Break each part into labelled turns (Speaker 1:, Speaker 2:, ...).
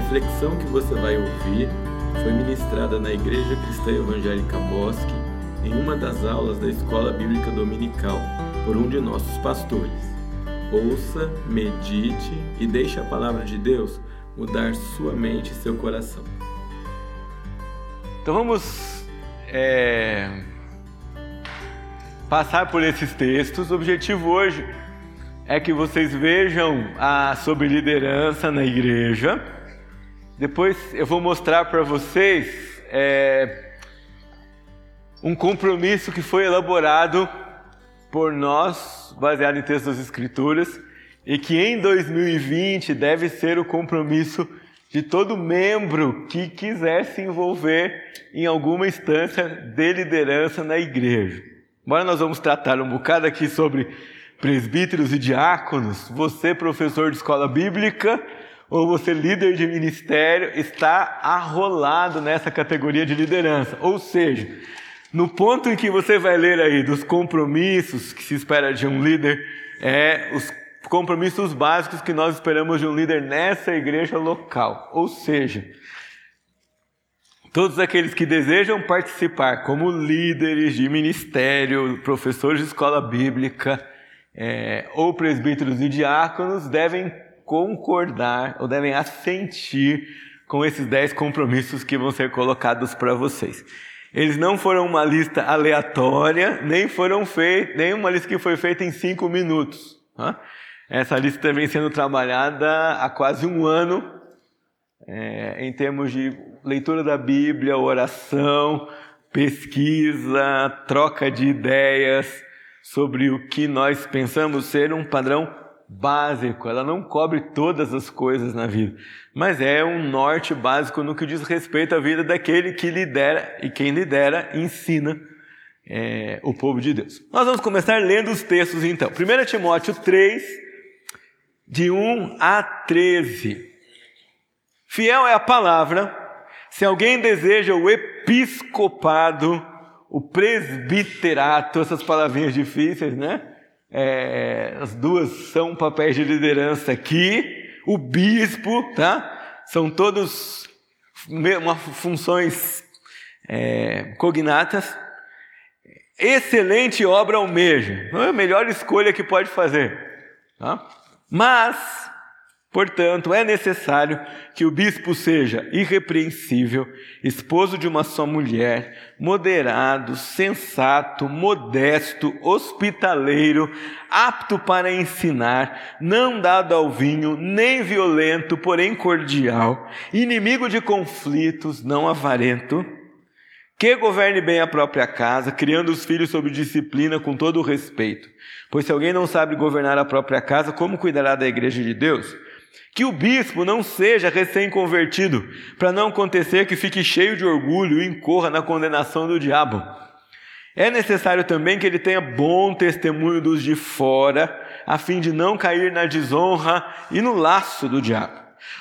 Speaker 1: reflexão que você vai ouvir foi ministrada na Igreja Cristã Evangélica Bosque em uma das aulas da Escola Bíblica Dominical por um de nossos pastores. Ouça, medite e deixe a palavra de Deus mudar sua mente e seu coração.
Speaker 2: Então vamos é, passar por esses textos. O objetivo hoje é que vocês vejam a, sobre liderança na igreja. Depois eu vou mostrar para vocês é, um compromisso que foi elaborado por nós, baseado em textos das Escrituras, e que em 2020 deve ser o compromisso de todo membro que quiser se envolver em alguma instância de liderança na igreja. Agora nós vamos tratar um bocado aqui sobre presbíteros e diáconos, você, professor de escola bíblica, ou você, líder de ministério, está arrolado nessa categoria de liderança. Ou seja, no ponto em que você vai ler aí dos compromissos que se espera de um líder, é os compromissos básicos que nós esperamos de um líder nessa igreja local. Ou seja, todos aqueles que desejam participar como líderes de ministério, professores de escola bíblica, é, ou presbíteros e diáconos devem concordar ou devem assentir com esses dez compromissos que vão ser colocados para vocês. Eles não foram uma lista aleatória, nem foram feitos, nem uma lista que foi feita em cinco minutos. Tá? Essa lista vem sendo trabalhada há quase um ano, é, em termos de leitura da Bíblia, oração, pesquisa, troca de ideias, sobre o que nós pensamos ser um padrão básico. Ela não cobre todas as coisas na vida, mas é um norte básico no que diz respeito à vida daquele que lidera e quem lidera ensina é, o povo de Deus. Nós vamos começar lendo os textos então. 1 Timóteo 3, de 1 a 13. Fiel é a palavra. Se alguém deseja o episcopado, o presbiterato, essas palavrinhas difíceis, né? É, as duas são papéis de liderança aqui. O bispo, tá? São todos uma, funções é, cognatas. Excelente obra almeja. Não é a melhor escolha que pode fazer. Tá? Mas Portanto, é necessário que o bispo seja irrepreensível, esposo de uma só mulher, moderado, sensato, modesto, hospitaleiro, apto para ensinar, não dado ao vinho, nem violento, porém cordial, inimigo de conflitos, não avarento, que governe bem a própria casa, criando os filhos sob disciplina com todo o respeito. Pois se alguém não sabe governar a própria casa, como cuidará da igreja de Deus? Que o bispo não seja recém-convertido, para não acontecer que fique cheio de orgulho e incorra na condenação do diabo. É necessário também que ele tenha bom testemunho dos de fora, a fim de não cair na desonra e no laço do diabo.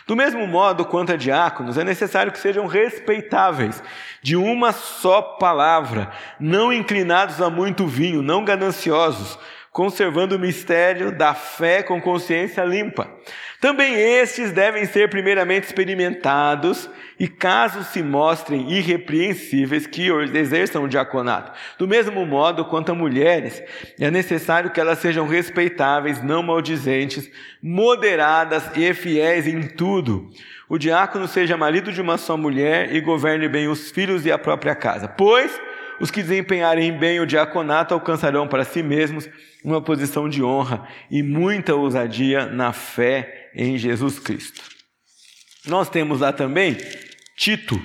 Speaker 2: Do mesmo modo quanto a diáconos, é necessário que sejam respeitáveis, de uma só palavra, não inclinados a muito vinho, não gananciosos, conservando o mistério da fé com consciência limpa. Também estes devem ser primeiramente experimentados e, caso se mostrem irrepreensíveis, que exerçam o diaconato. Do mesmo modo quanto a mulheres, é necessário que elas sejam respeitáveis, não maldizentes, moderadas e fiéis em tudo. O diácono seja marido de uma só mulher e governe bem os filhos e a própria casa. Pois os que desempenharem bem o diaconato alcançarão para si mesmos uma posição de honra e muita ousadia na fé em Jesus Cristo. Nós temos lá também Tito,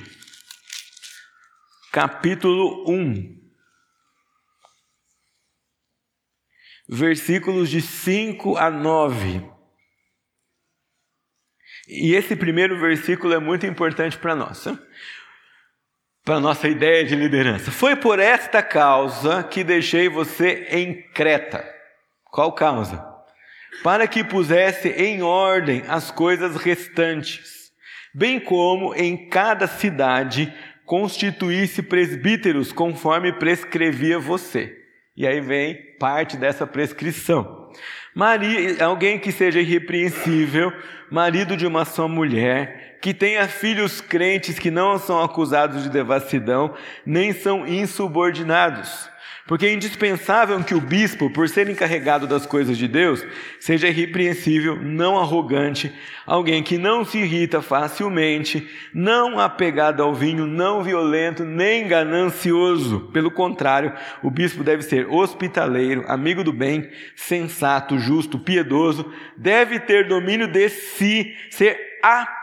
Speaker 2: capítulo 1, versículos de 5 a 9. E esse primeiro versículo é muito importante para nós, para a nossa ideia de liderança. Foi por esta causa que deixei você em Creta. Qual causa? para que pusesse em ordem as coisas restantes, bem como em cada cidade constituísse presbíteros conforme prescrevia você. E aí vem parte dessa prescrição. Maria, alguém que seja irrepreensível, marido de uma só mulher, que tenha filhos crentes que não são acusados de devassidão, nem são insubordinados. Porque é indispensável que o bispo, por ser encarregado das coisas de Deus, seja irrepreensível, não arrogante, alguém que não se irrita facilmente, não apegado ao vinho, não violento, nem ganancioso. Pelo contrário, o bispo deve ser hospitaleiro, amigo do bem, sensato, justo, piedoso, deve ter domínio de si, ser apegado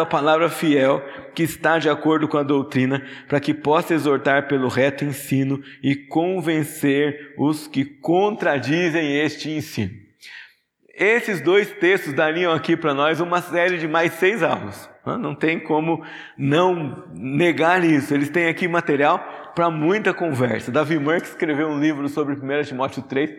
Speaker 2: à palavra fiel que está de acordo com a doutrina, para que possa exortar pelo reto ensino e convencer os que contradizem este ensino. Esses dois textos dariam aqui para nós uma série de mais seis aulas. Não tem como não negar isso. Eles têm aqui material para muita conversa. Davi Merck escreveu um livro sobre 1 Timóteo 3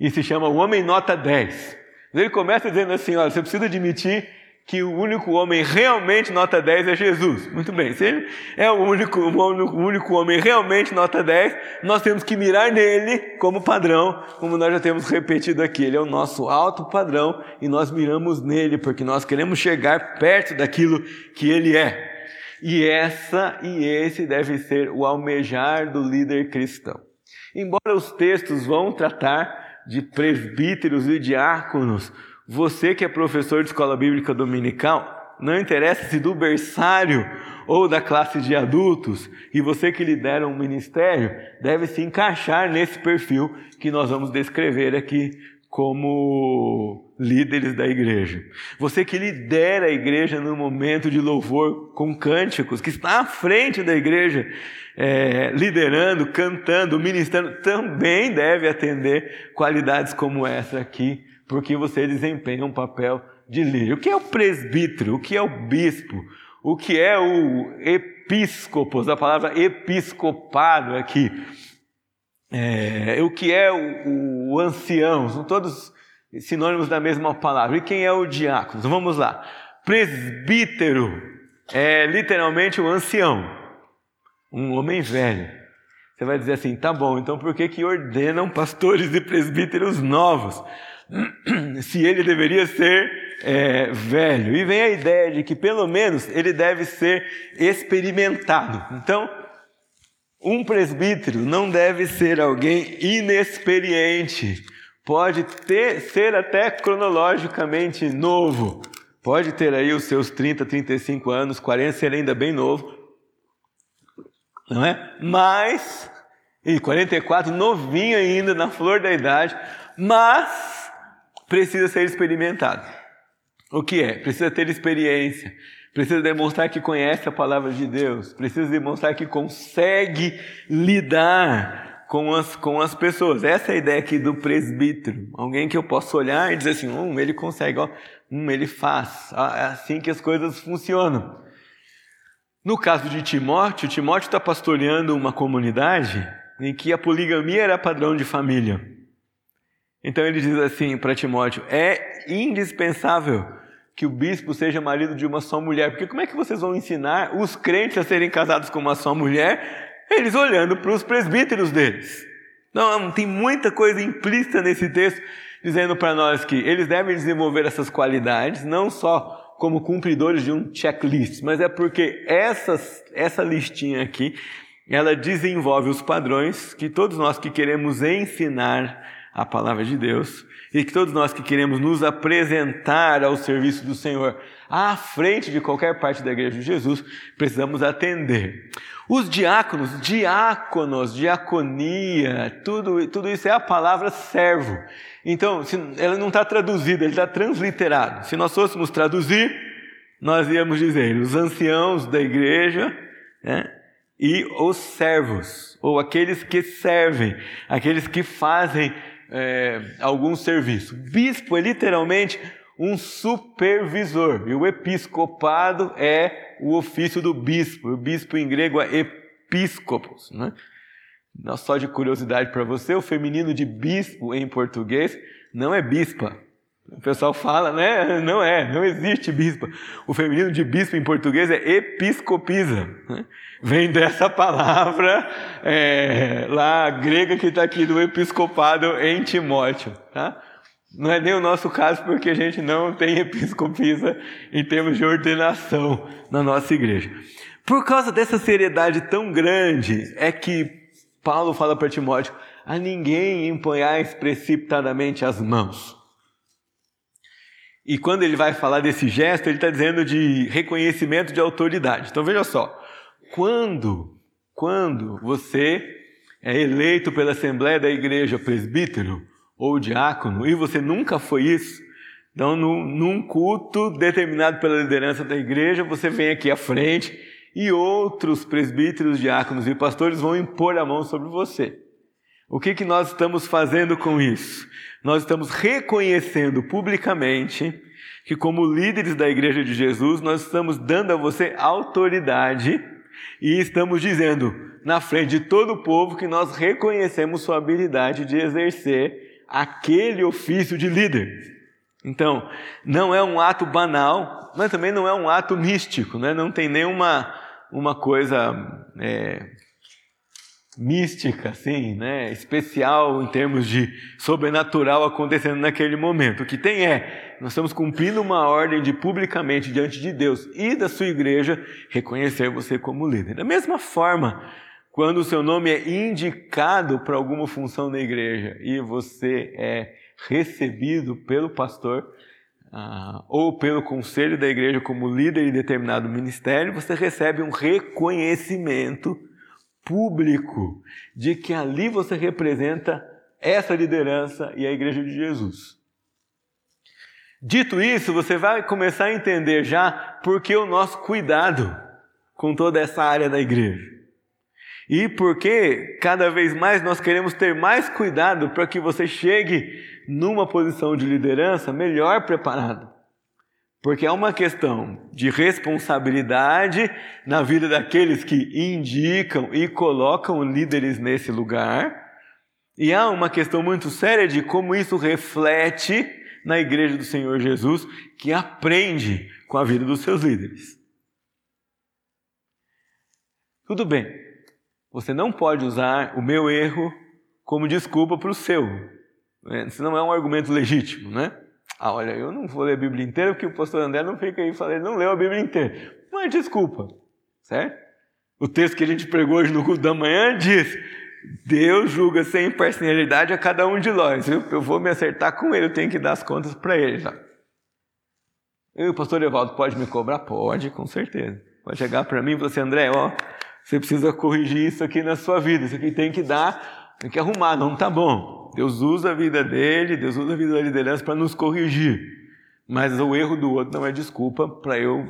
Speaker 2: e se chama O Homem Nota 10. Ele começa dizendo assim: olha, você precisa admitir que o único homem realmente nota 10 é Jesus. Muito bem, se ele é o único, o único homem realmente nota 10, nós temos que mirar nele como padrão, como nós já temos repetido aqui. Ele é o nosso alto padrão e nós miramos nele porque nós queremos chegar perto daquilo que ele é. E essa e esse deve ser o almejar do líder cristão. Embora os textos vão tratar de presbíteros e diáconos, você que é professor de escola bíblica dominical, não interessa se do berçário ou da classe de adultos, e você que lidera um ministério, deve se encaixar nesse perfil que nós vamos descrever aqui como líderes da igreja. Você que lidera a igreja no momento de louvor com cânticos, que está à frente da igreja, é, liderando, cantando, ministrando, também deve atender qualidades como essa aqui porque você desempenha um papel de líder. O que é o presbítero? O que é o bispo? O que é o episcopos? A palavra episcopado aqui. É, o que é o, o ancião? São todos sinônimos da mesma palavra. E quem é o diácono? Vamos lá. Presbítero é literalmente o ancião, um homem velho. Você vai dizer assim, tá bom, então por que, que ordenam pastores e presbíteros novos? se ele deveria ser é, velho. E vem a ideia de que pelo menos ele deve ser experimentado. Então, um presbítero não deve ser alguém inexperiente. Pode ter, ser até cronologicamente novo. Pode ter aí os seus 30, 35 anos, 40, ser ainda bem novo. Não é? Mas, e 44, novinho ainda, na flor da idade. Mas, precisa ser experimentado. O que é? Precisa ter experiência, precisa demonstrar que conhece a palavra de Deus, precisa demonstrar que consegue lidar com as, com as pessoas. Essa é a ideia aqui do presbítero. Alguém que eu possa olhar e dizer assim: hum, ele consegue, ó, hum, ele faz. É assim que as coisas funcionam. No caso de Timóteo, Timóteo está pastoreando uma comunidade em que a poligamia era padrão de família. Então ele diz assim para Timóteo: é indispensável que o bispo seja marido de uma só mulher, porque como é que vocês vão ensinar os crentes a serem casados com uma só mulher? Eles olhando para os presbíteros deles. Não, tem muita coisa implícita nesse texto dizendo para nós que eles devem desenvolver essas qualidades, não só como cumpridores de um checklist, mas é porque essas, essa listinha aqui, ela desenvolve os padrões que todos nós que queremos ensinar a palavra de Deus e que todos nós que queremos nos apresentar ao serviço do Senhor à frente de qualquer parte da igreja de Jesus, precisamos atender. Os diáconos, diáconos, diaconia, tudo, tudo isso é a palavra servo. Então, se, ela não está traduzida, ele está transliterado. Se nós fôssemos traduzir, nós íamos dizer os anciãos da igreja né, e os servos, ou aqueles que servem, aqueles que fazem é, algum serviço. Bispo é literalmente um supervisor, e o episcopado é o ofício do bispo. O bispo em grego é episcopos. Né? Só de curiosidade para você, o feminino de bispo em português não é bispa. O pessoal fala, né? Não é, não existe bispa. O feminino de bispo em português é episcopisa. Né? Vem dessa palavra é, lá grega que está aqui do episcopado em Timóteo. Tá? Não é nem o nosso caso, porque a gente não tem episcopisa em termos de ordenação na nossa igreja. Por causa dessa seriedade tão grande, é que Paulo fala para Timóteo: a ninguém empunhais precipitadamente as mãos. E quando ele vai falar desse gesto, ele está dizendo de reconhecimento de autoridade. Então veja só, quando, quando você é eleito pela Assembleia da Igreja presbítero ou diácono, e você nunca foi isso, então num, num culto determinado pela liderança da igreja, você vem aqui à frente e outros presbíteros, diáconos e pastores vão impor a mão sobre você. O que, que nós estamos fazendo com isso? Nós estamos reconhecendo publicamente que, como líderes da Igreja de Jesus, nós estamos dando a você autoridade e estamos dizendo na frente de todo o povo que nós reconhecemos sua habilidade de exercer aquele ofício de líder. Então, não é um ato banal, mas também não é um ato místico, né? não tem nenhuma uma coisa é, mística, assim, né, especial em termos de sobrenatural acontecendo naquele momento. O que tem é, nós estamos cumprindo uma ordem de publicamente diante de Deus e da sua igreja reconhecer você como líder. Da mesma forma, quando o seu nome é indicado para alguma função na igreja e você é recebido pelo pastor ah, ou pelo conselho da igreja como líder em determinado ministério, você recebe um reconhecimento público de que ali você representa essa liderança e a igreja de Jesus. Dito isso, você vai começar a entender já por que o nosso cuidado com toda essa área da igreja. E porque cada vez mais nós queremos ter mais cuidado para que você chegue numa posição de liderança melhor preparado. Porque é uma questão de responsabilidade na vida daqueles que indicam e colocam líderes nesse lugar. E há uma questão muito séria de como isso reflete na igreja do Senhor Jesus, que aprende com a vida dos seus líderes. Tudo bem, você não pode usar o meu erro como desculpa para o seu. Isso não é um argumento legítimo, né? Ah, olha, eu não vou ler a Bíblia inteira porque o pastor André não fica aí falando, não leu a Bíblia inteira. Mas desculpa, certo? O texto que a gente pregou hoje no culto da manhã diz: Deus julga sem imparcialidade a cada um de nós. Eu, eu vou me acertar com ele, eu tenho que dar as contas para ele já. E o pastor Evaldo pode me cobrar? Pode, com certeza. Pode chegar para mim e falar assim: André, ó, você precisa corrigir isso aqui na sua vida, isso aqui tem que dar, tem que arrumar, não tá bom. Deus usa a vida dele, Deus usa a vida da liderança para nos corrigir. Mas o erro do outro não é desculpa para eu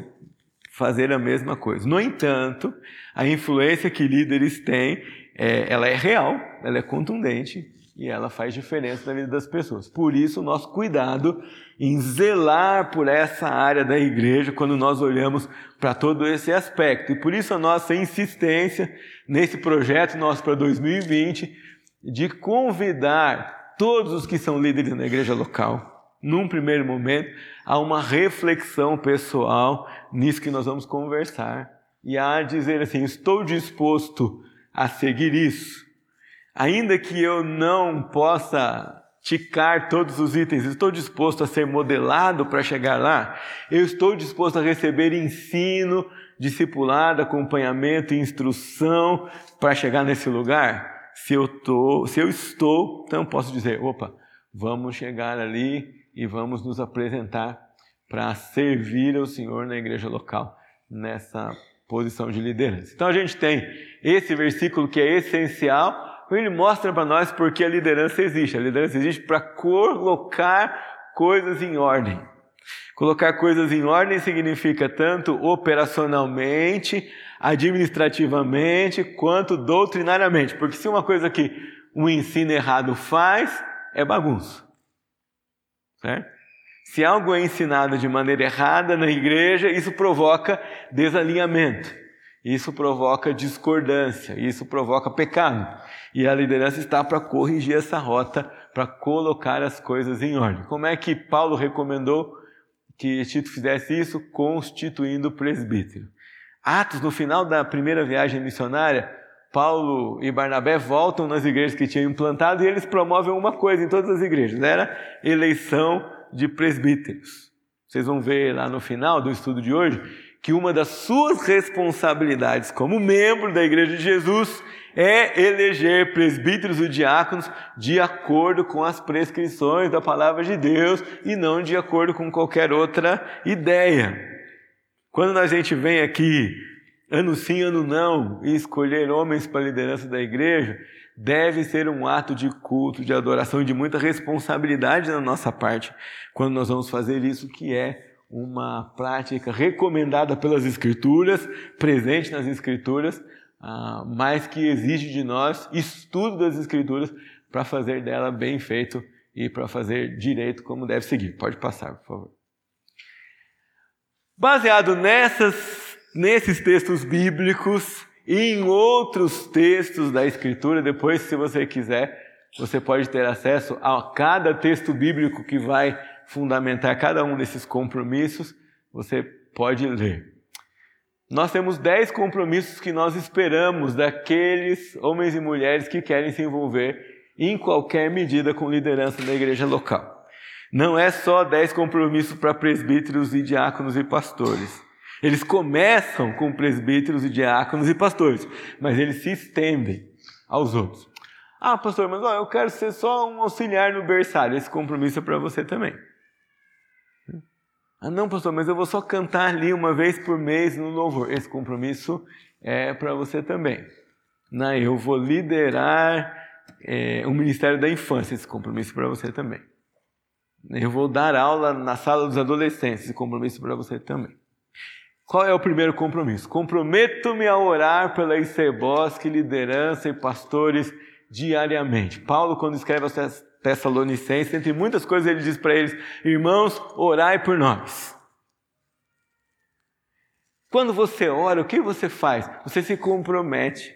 Speaker 2: fazer a mesma coisa. No entanto, a influência que líderes têm, é, ela é real, ela é contundente e ela faz diferença na vida das pessoas. Por isso, o nosso cuidado em zelar por essa área da igreja quando nós olhamos para todo esse aspecto. E por isso a nossa insistência nesse projeto nosso para 2020 de convidar todos os que são líderes na igreja local, num primeiro momento, a uma reflexão pessoal nisso que nós vamos conversar e a dizer assim: estou disposto a seguir isso, ainda que eu não possa ticar todos os itens, estou disposto a ser modelado para chegar lá, eu estou disposto a receber ensino, discipulado, acompanhamento instrução para chegar nesse lugar se eu, tô, se eu estou, então posso dizer: opa, vamos chegar ali e vamos nos apresentar para servir ao Senhor na igreja local, nessa posição de liderança. Então a gente tem esse versículo que é essencial, ele mostra para nós porque a liderança existe. A liderança existe para colocar coisas em ordem. Colocar coisas em ordem significa tanto operacionalmente, administrativamente quanto doutrinariamente. Porque se uma coisa que um ensino errado faz, é bagunça. Certo? Se algo é ensinado de maneira errada na igreja, isso provoca desalinhamento, isso provoca discordância, isso provoca pecado. E a liderança está para corrigir essa rota, para colocar as coisas em ordem. Como é que Paulo recomendou que Tito fizesse isso? Constituindo presbítero. Atos, no final da primeira viagem missionária, Paulo e Barnabé voltam nas igrejas que tinham implantado e eles promovem uma coisa em todas as igrejas: era eleição de presbíteros. Vocês vão ver lá no final do estudo de hoje que uma das suas responsabilidades como membro da Igreja de Jesus é eleger presbíteros e diáconos de acordo com as prescrições da palavra de Deus e não de acordo com qualquer outra ideia. Quando a gente vem aqui, ano sim, ano não, e escolher homens para a liderança da igreja, deve ser um ato de culto, de adoração e de muita responsabilidade da nossa parte quando nós vamos fazer isso, que é uma prática recomendada pelas Escrituras, presente nas Escrituras, ah, mas que exige de nós estudo das Escrituras para fazer dela bem feito e para fazer direito como deve seguir. Pode passar, por favor. Baseado nessas, nesses textos bíblicos e em outros textos da Escritura, depois, se você quiser, você pode ter acesso a cada texto bíblico que vai fundamentar cada um desses compromissos, você pode ler. Nós temos dez compromissos que nós esperamos daqueles homens e mulheres que querem se envolver em qualquer medida com liderança da igreja local. Não é só dez compromissos para presbíteros e diáconos e pastores. Eles começam com presbíteros e diáconos e pastores, mas eles se estendem aos outros. Ah, pastor, mas ó, eu quero ser só um auxiliar no berçário. Esse compromisso é para você também. Ah, não, pastor, mas eu vou só cantar ali uma vez por mês no louvor. Esse compromisso é para você também. Não, eu vou liderar é, o Ministério da Infância. Esse compromisso para você também. Eu vou dar aula na sala dos adolescentes. Esse compromisso para você também. Qual é o primeiro compromisso? Comprometo-me a orar pela ICBOSC, liderança e pastores diariamente. Paulo, quando escreve aos Tessalonicenses, entre muitas coisas, ele diz para eles: Irmãos, orai por nós. Quando você ora, o que você faz? Você se compromete.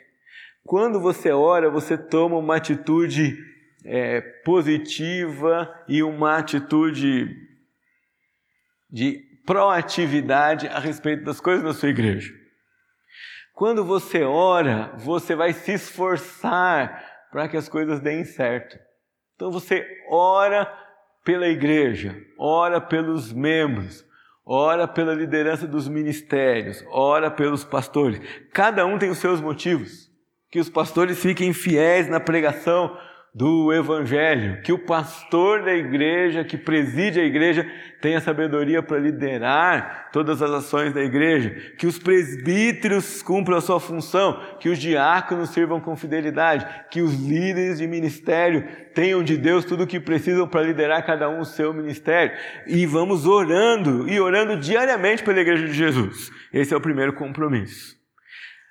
Speaker 2: Quando você ora, você toma uma atitude é, positiva e uma atitude de proatividade a respeito das coisas da sua igreja. Quando você ora, você vai se esforçar para que as coisas deem certo. Então você ora pela igreja, ora pelos membros, ora pela liderança dos ministérios, ora pelos pastores. Cada um tem os seus motivos. Que os pastores fiquem fiéis na pregação do Evangelho, que o pastor da igreja, que preside a igreja, tenha sabedoria para liderar todas as ações da igreja, que os presbíteros cumpram a sua função, que os diáconos sirvam com fidelidade, que os líderes de ministério tenham de Deus tudo o que precisam para liderar cada um o seu ministério. E vamos orando e orando diariamente pela igreja de Jesus. Esse é o primeiro compromisso.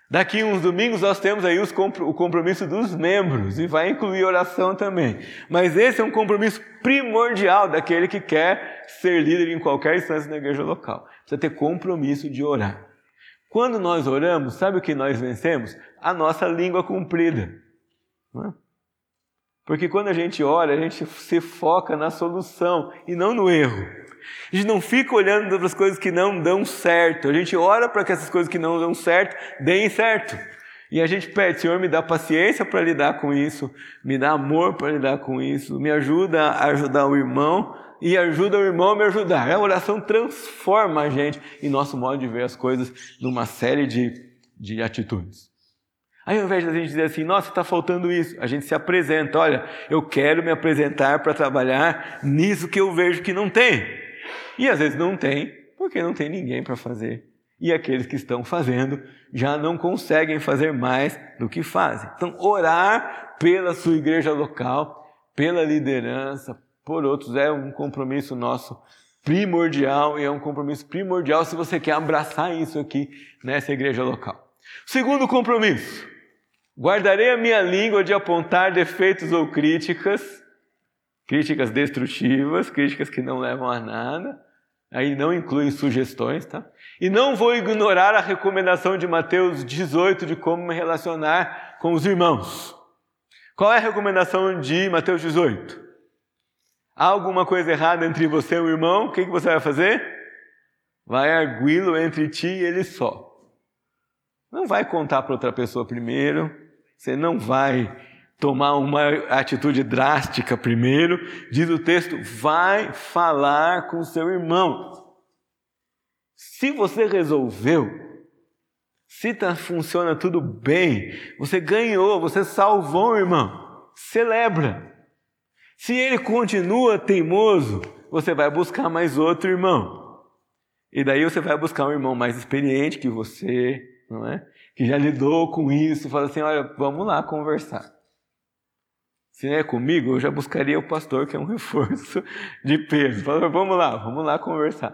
Speaker 2: Daqui uns domingos nós temos aí o compromisso dos membros e vai incluir oração também. Mas esse é um compromisso primordial daquele que quer ser líder em qualquer instância na igreja local. Precisa ter compromisso de orar. Quando nós oramos, sabe o que nós vencemos? A nossa língua cumprida. É? Porque quando a gente ora, a gente se foca na solução e não no erro. A gente não fica olhando para as coisas que não dão certo. A gente ora para que essas coisas que não dão certo deem certo. E a gente pede, Senhor, me dá paciência para lidar com isso, me dá amor para lidar com isso, me ajuda a ajudar o irmão e ajuda o irmão a me ajudar. A oração transforma a gente em nosso modo de ver as coisas numa série de, de atitudes. Aí, ao invés de a gente dizer assim, nossa, está faltando isso, a gente se apresenta, olha, eu quero me apresentar para trabalhar nisso que eu vejo que não tem. E às vezes não tem, porque não tem ninguém para fazer. E aqueles que estão fazendo já não conseguem fazer mais do que fazem. Então, orar pela sua igreja local, pela liderança, por outros, é um compromisso nosso primordial e é um compromisso primordial se você quer abraçar isso aqui nessa igreja local. Segundo compromisso: guardarei a minha língua de apontar defeitos ou críticas, críticas destrutivas, críticas que não levam a nada, aí não inclui sugestões, tá? E não vou ignorar a recomendação de Mateus 18 de como me relacionar com os irmãos. Qual é a recomendação de Mateus 18? Há alguma coisa errada entre você e o irmão? O que você vai fazer? Vai arguí-lo entre ti e ele só. Não vai contar para outra pessoa primeiro, Você não vai tomar uma atitude drástica primeiro, diz o texto, vai falar com seu irmão. Se você resolveu, se tá, funciona tudo bem, você ganhou, você salvou o irmão, celebra. Se ele continua teimoso, você vai buscar mais outro irmão. E daí você vai buscar um irmão mais experiente que você, não é? Que já lidou com isso, fala assim: olha, vamos lá conversar. Se é comigo, eu já buscaria o pastor, que é um reforço de peso. Fala, vamos lá, vamos lá conversar.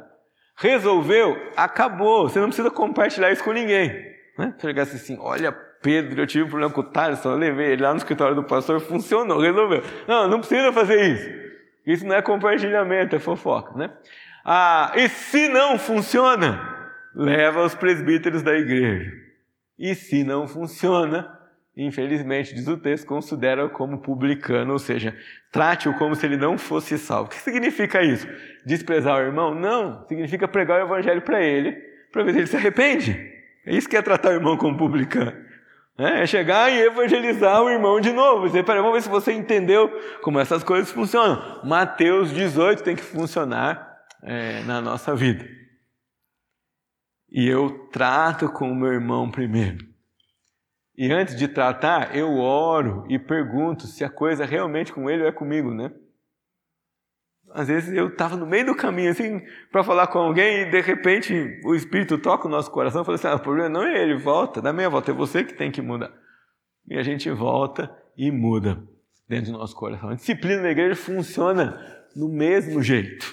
Speaker 2: Resolveu? Acabou. Você não precisa compartilhar isso com ninguém. Né? Chegasse assim, olha, Pedro, eu tive um problema com o Thales, eu levei ele lá no escritório do pastor, funcionou, resolveu. Não, não precisa fazer isso. Isso não é compartilhamento, é fofoca, né? Ah, e se não funciona, leva aos presbíteros da igreja. E se não funciona, infelizmente, diz o texto, considera-o como publicano, ou seja, trate-o como se ele não fosse salvo. O que significa isso? Desprezar o irmão? Não, significa pregar o evangelho para ele, para ver se ele se arrepende. É isso que é tratar o irmão como publicano. É chegar e evangelizar o irmão de novo. Dizer, peraí, vamos ver se você entendeu como essas coisas funcionam. Mateus 18 tem que funcionar é, na nossa vida. E eu trato com o meu irmão primeiro. E antes de tratar, eu oro e pergunto se a coisa realmente com ele ou é comigo, né? Às vezes eu estava no meio do caminho, assim, para falar com alguém e de repente o Espírito toca o nosso coração e fala assim: ah, o problema não é ele, volta, dá meia volta, é você que tem que mudar. E a gente volta e muda dentro do nosso coração. A disciplina na igreja funciona no mesmo jeito.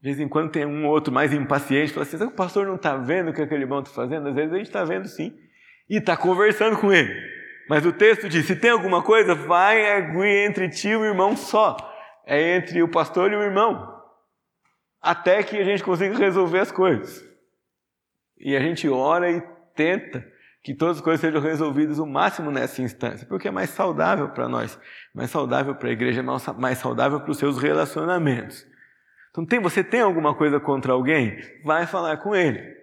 Speaker 2: De vez em quando tem um ou outro mais impaciente, fala assim: o pastor não está vendo o que aquele irmão está fazendo? Às vezes a gente está vendo sim, e está conversando com ele. Mas o texto diz: se tem alguma coisa, vai agir entre ti e o irmão só. É entre o pastor e o irmão. Até que a gente consiga resolver as coisas. E a gente ora e tenta que todas as coisas sejam resolvidas o máximo nessa instância, porque é mais saudável para nós, mais saudável para a igreja, mais saudável para os seus relacionamentos. Então, tem, você tem alguma coisa contra alguém? Vai falar com ele.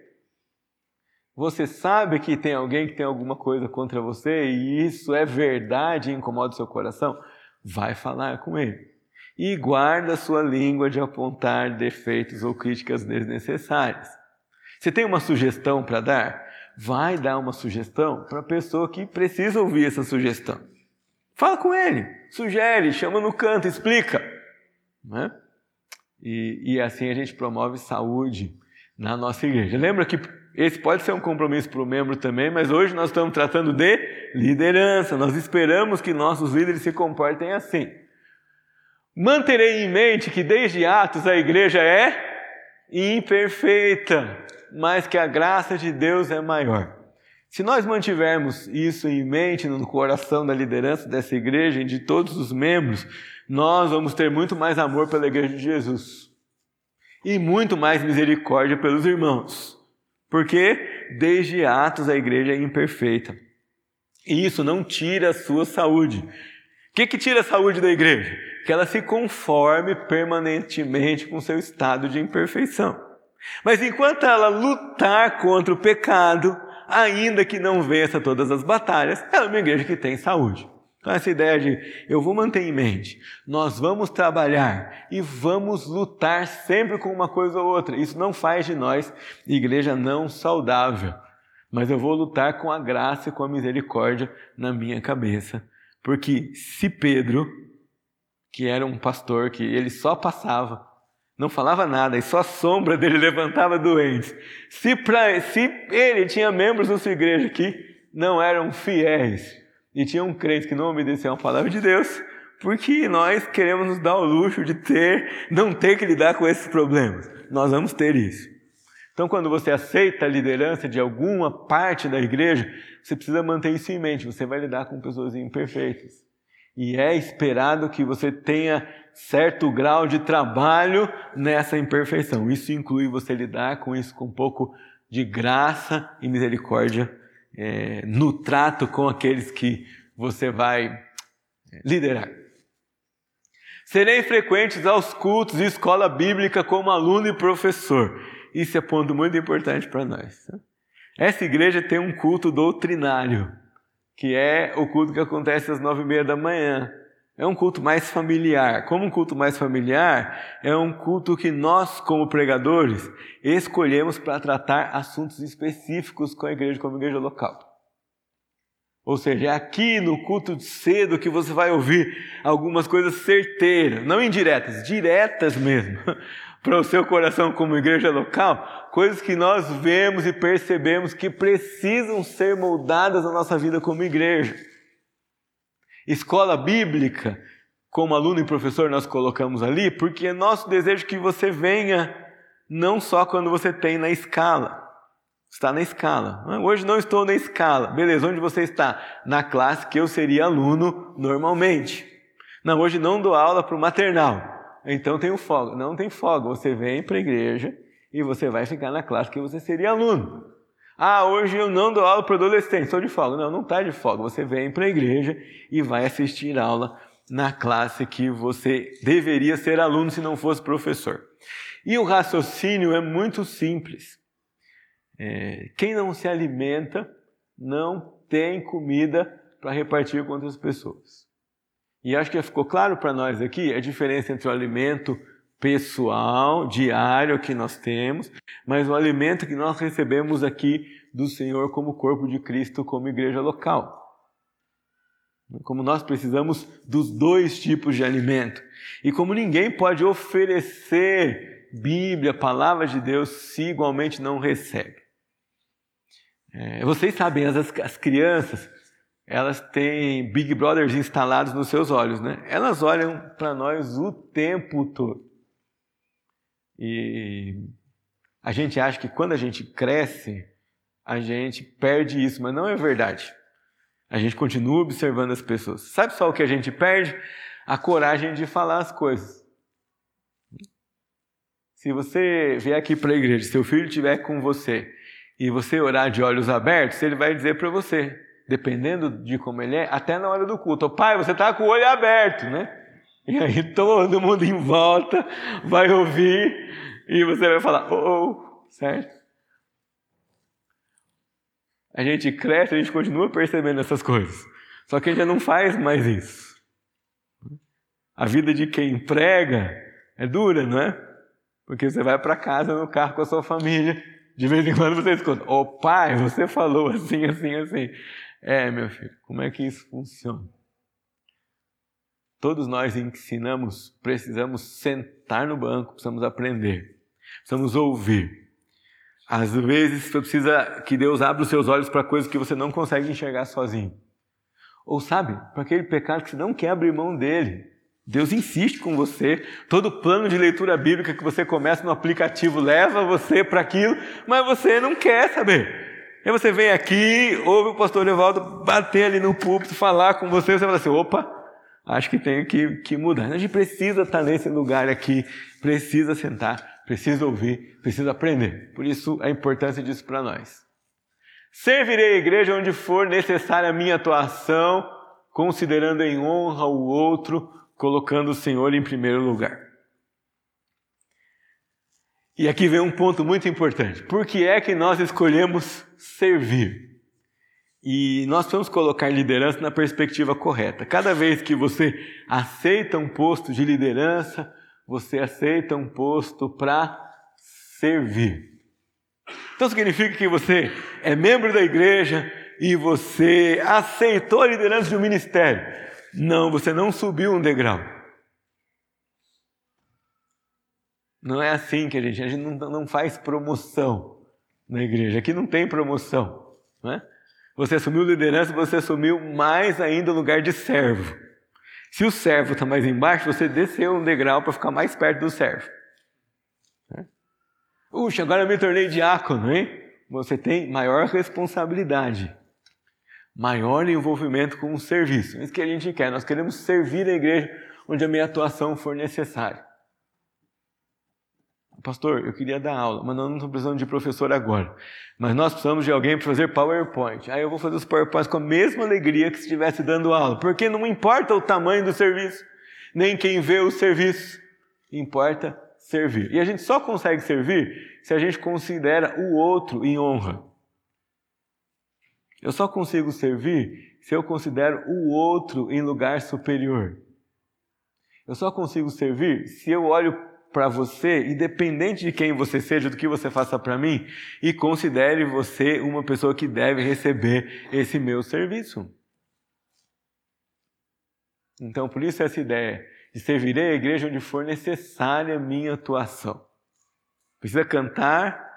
Speaker 2: Você sabe que tem alguém que tem alguma coisa contra você e isso é verdade e incomoda o seu coração? Vai falar com ele. E guarda sua língua de apontar defeitos ou críticas desnecessárias. Você tem uma sugestão para dar? Vai dar uma sugestão para a pessoa que precisa ouvir essa sugestão. Fala com ele, sugere, chama no canto, explica. Né? E, e assim a gente promove saúde na nossa igreja. Lembra que esse pode ser um compromisso para o membro também, mas hoje nós estamos tratando de liderança. Nós esperamos que nossos líderes se comportem assim. Manterei em mente que desde Atos a igreja é imperfeita, mas que a graça de Deus é maior. Se nós mantivermos isso em mente no coração da liderança dessa igreja e de todos os membros, nós vamos ter muito mais amor pela igreja de Jesus e muito mais misericórdia pelos irmãos, porque desde Atos a igreja é imperfeita. E isso não tira a sua saúde. O que, que tira a saúde da igreja? Que ela se conforme permanentemente com seu estado de imperfeição. Mas enquanto ela lutar contra o pecado, ainda que não vença todas as batalhas, é uma igreja que tem saúde. Então, essa ideia de eu vou manter em mente, nós vamos trabalhar e vamos lutar sempre com uma coisa ou outra. Isso não faz de nós igreja não saudável, mas eu vou lutar com a graça e com a misericórdia na minha cabeça. Porque se Pedro, que era um pastor que ele só passava, não falava nada e só a sombra dele levantava doentes, se, pra, se ele tinha membros na sua igreja que não eram fiéis, e tinha um crente que não obedeceu a palavra de Deus, porque nós queremos nos dar o luxo de ter, não ter que lidar com esses problemas. Nós vamos ter isso. Então, quando você aceita a liderança de alguma parte da igreja, você precisa manter isso em mente. Você vai lidar com pessoas imperfeitas. E é esperado que você tenha certo grau de trabalho nessa imperfeição. Isso inclui você lidar com isso com um pouco de graça e misericórdia é, no trato com aqueles que você vai liderar. Serei frequentes aos cultos e escola bíblica como aluno e professor. Isso é ponto muito importante para nós. Tá? Essa igreja tem um culto doutrinário, que é o culto que acontece às nove e meia da manhã. É um culto mais familiar. Como um culto mais familiar, é um culto que nós, como pregadores, escolhemos para tratar assuntos específicos com a igreja, como igreja local. Ou seja, é aqui no culto de cedo que você vai ouvir algumas coisas certeiras, não indiretas, diretas mesmo, para o seu coração como igreja local, coisas que nós vemos e percebemos que precisam ser moldadas na nossa vida como igreja. Escola bíblica, como aluno e professor nós colocamos ali, porque é nosso desejo que você venha não só quando você tem na escala, Está na escala. Hoje não estou na escala. Beleza, onde você está? Na classe que eu seria aluno normalmente. Não, hoje não dou aula para o maternal. Então tenho folga. Não tem folga. Você vem para a igreja e você vai ficar na classe que você seria aluno. Ah, hoje eu não dou aula para adolescente, estou de folga. Não, não está de folga. Você vem para a igreja e vai assistir aula na classe que você deveria ser aluno se não fosse professor. E o raciocínio é muito simples. É, quem não se alimenta não tem comida para repartir com outras pessoas. E acho que ficou claro para nós aqui a diferença entre o alimento pessoal, diário que nós temos, mas o alimento que nós recebemos aqui do Senhor como corpo de Cristo, como igreja local. Como nós precisamos dos dois tipos de alimento. E como ninguém pode oferecer Bíblia, palavra de Deus, se igualmente não recebe. É, vocês sabem, as, as crianças, elas têm Big Brothers instalados nos seus olhos, né? Elas olham para nós o tempo todo. E a gente acha que quando a gente cresce, a gente perde isso, mas não é verdade. A gente continua observando as pessoas. Sabe só o que a gente perde? A coragem de falar as coisas. Se você vier aqui para a igreja, seu filho estiver com você e você orar de olhos abertos, ele vai dizer para você, dependendo de como ele é, até na hora do culto: Pai, você está com o olho aberto, né? E aí todo mundo em volta vai ouvir e você vai falar: Oh, oh certo? A gente cresce, a gente continua percebendo essas coisas. Só que a gente já não faz mais isso. A vida de quem prega é dura, não é? Porque você vai para casa no carro com a sua família de vez em quando você escuta, ô oh, pai, você falou assim, assim, assim. É, meu filho, como é que isso funciona? Todos nós ensinamos, precisamos sentar no banco, precisamos aprender, precisamos ouvir. Às vezes você precisa que Deus abra os seus olhos para coisas que você não consegue enxergar sozinho. Ou sabe, para aquele pecado que você não quer abrir mão dele. Deus insiste com você. Todo plano de leitura bíblica que você começa no aplicativo leva você para aquilo, mas você não quer saber. Aí você vem aqui, ouve o pastor Evaldo bater ali no púlpito, falar com você, você fala assim: opa, acho que tenho que, que mudar. A gente precisa estar nesse lugar aqui, precisa sentar, precisa ouvir, precisa aprender. Por isso a importância disso para nós. Servirei a igreja onde for necessária a minha atuação, considerando em honra o outro colocando o Senhor em primeiro lugar. E aqui vem um ponto muito importante. Por que é que nós escolhemos servir? E nós vamos colocar liderança na perspectiva correta. Cada vez que você aceita um posto de liderança, você aceita um posto para servir. Então significa que você é membro da igreja e você aceitou a liderança de um ministério. Não, você não subiu um degrau. Não é assim que a gente, a gente não, não faz promoção na igreja. Aqui não tem promoção. Não é? Você assumiu liderança, você assumiu mais ainda o lugar de servo. Se o servo está mais embaixo, você desceu um degrau para ficar mais perto do servo. É? Puxa, agora eu me tornei diácono, hein? Você tem maior responsabilidade maior envolvimento com o serviço. É isso que a gente quer. Nós queremos servir a igreja onde a minha atuação for necessária. Pastor, eu queria dar aula, mas nós não estamos precisando de professor agora. Mas nós precisamos de alguém para fazer PowerPoint. Aí eu vou fazer os PowerPoints com a mesma alegria que se estivesse dando aula, porque não importa o tamanho do serviço, nem quem vê o serviço, importa servir. E a gente só consegue servir se a gente considera o outro em honra. Eu só consigo servir se eu considero o outro em lugar superior. Eu só consigo servir se eu olho para você, independente de quem você seja, do que você faça para mim, e considere você uma pessoa que deve receber esse meu serviço. Então, por isso essa ideia de servirei a igreja onde for necessária minha atuação. Precisa cantar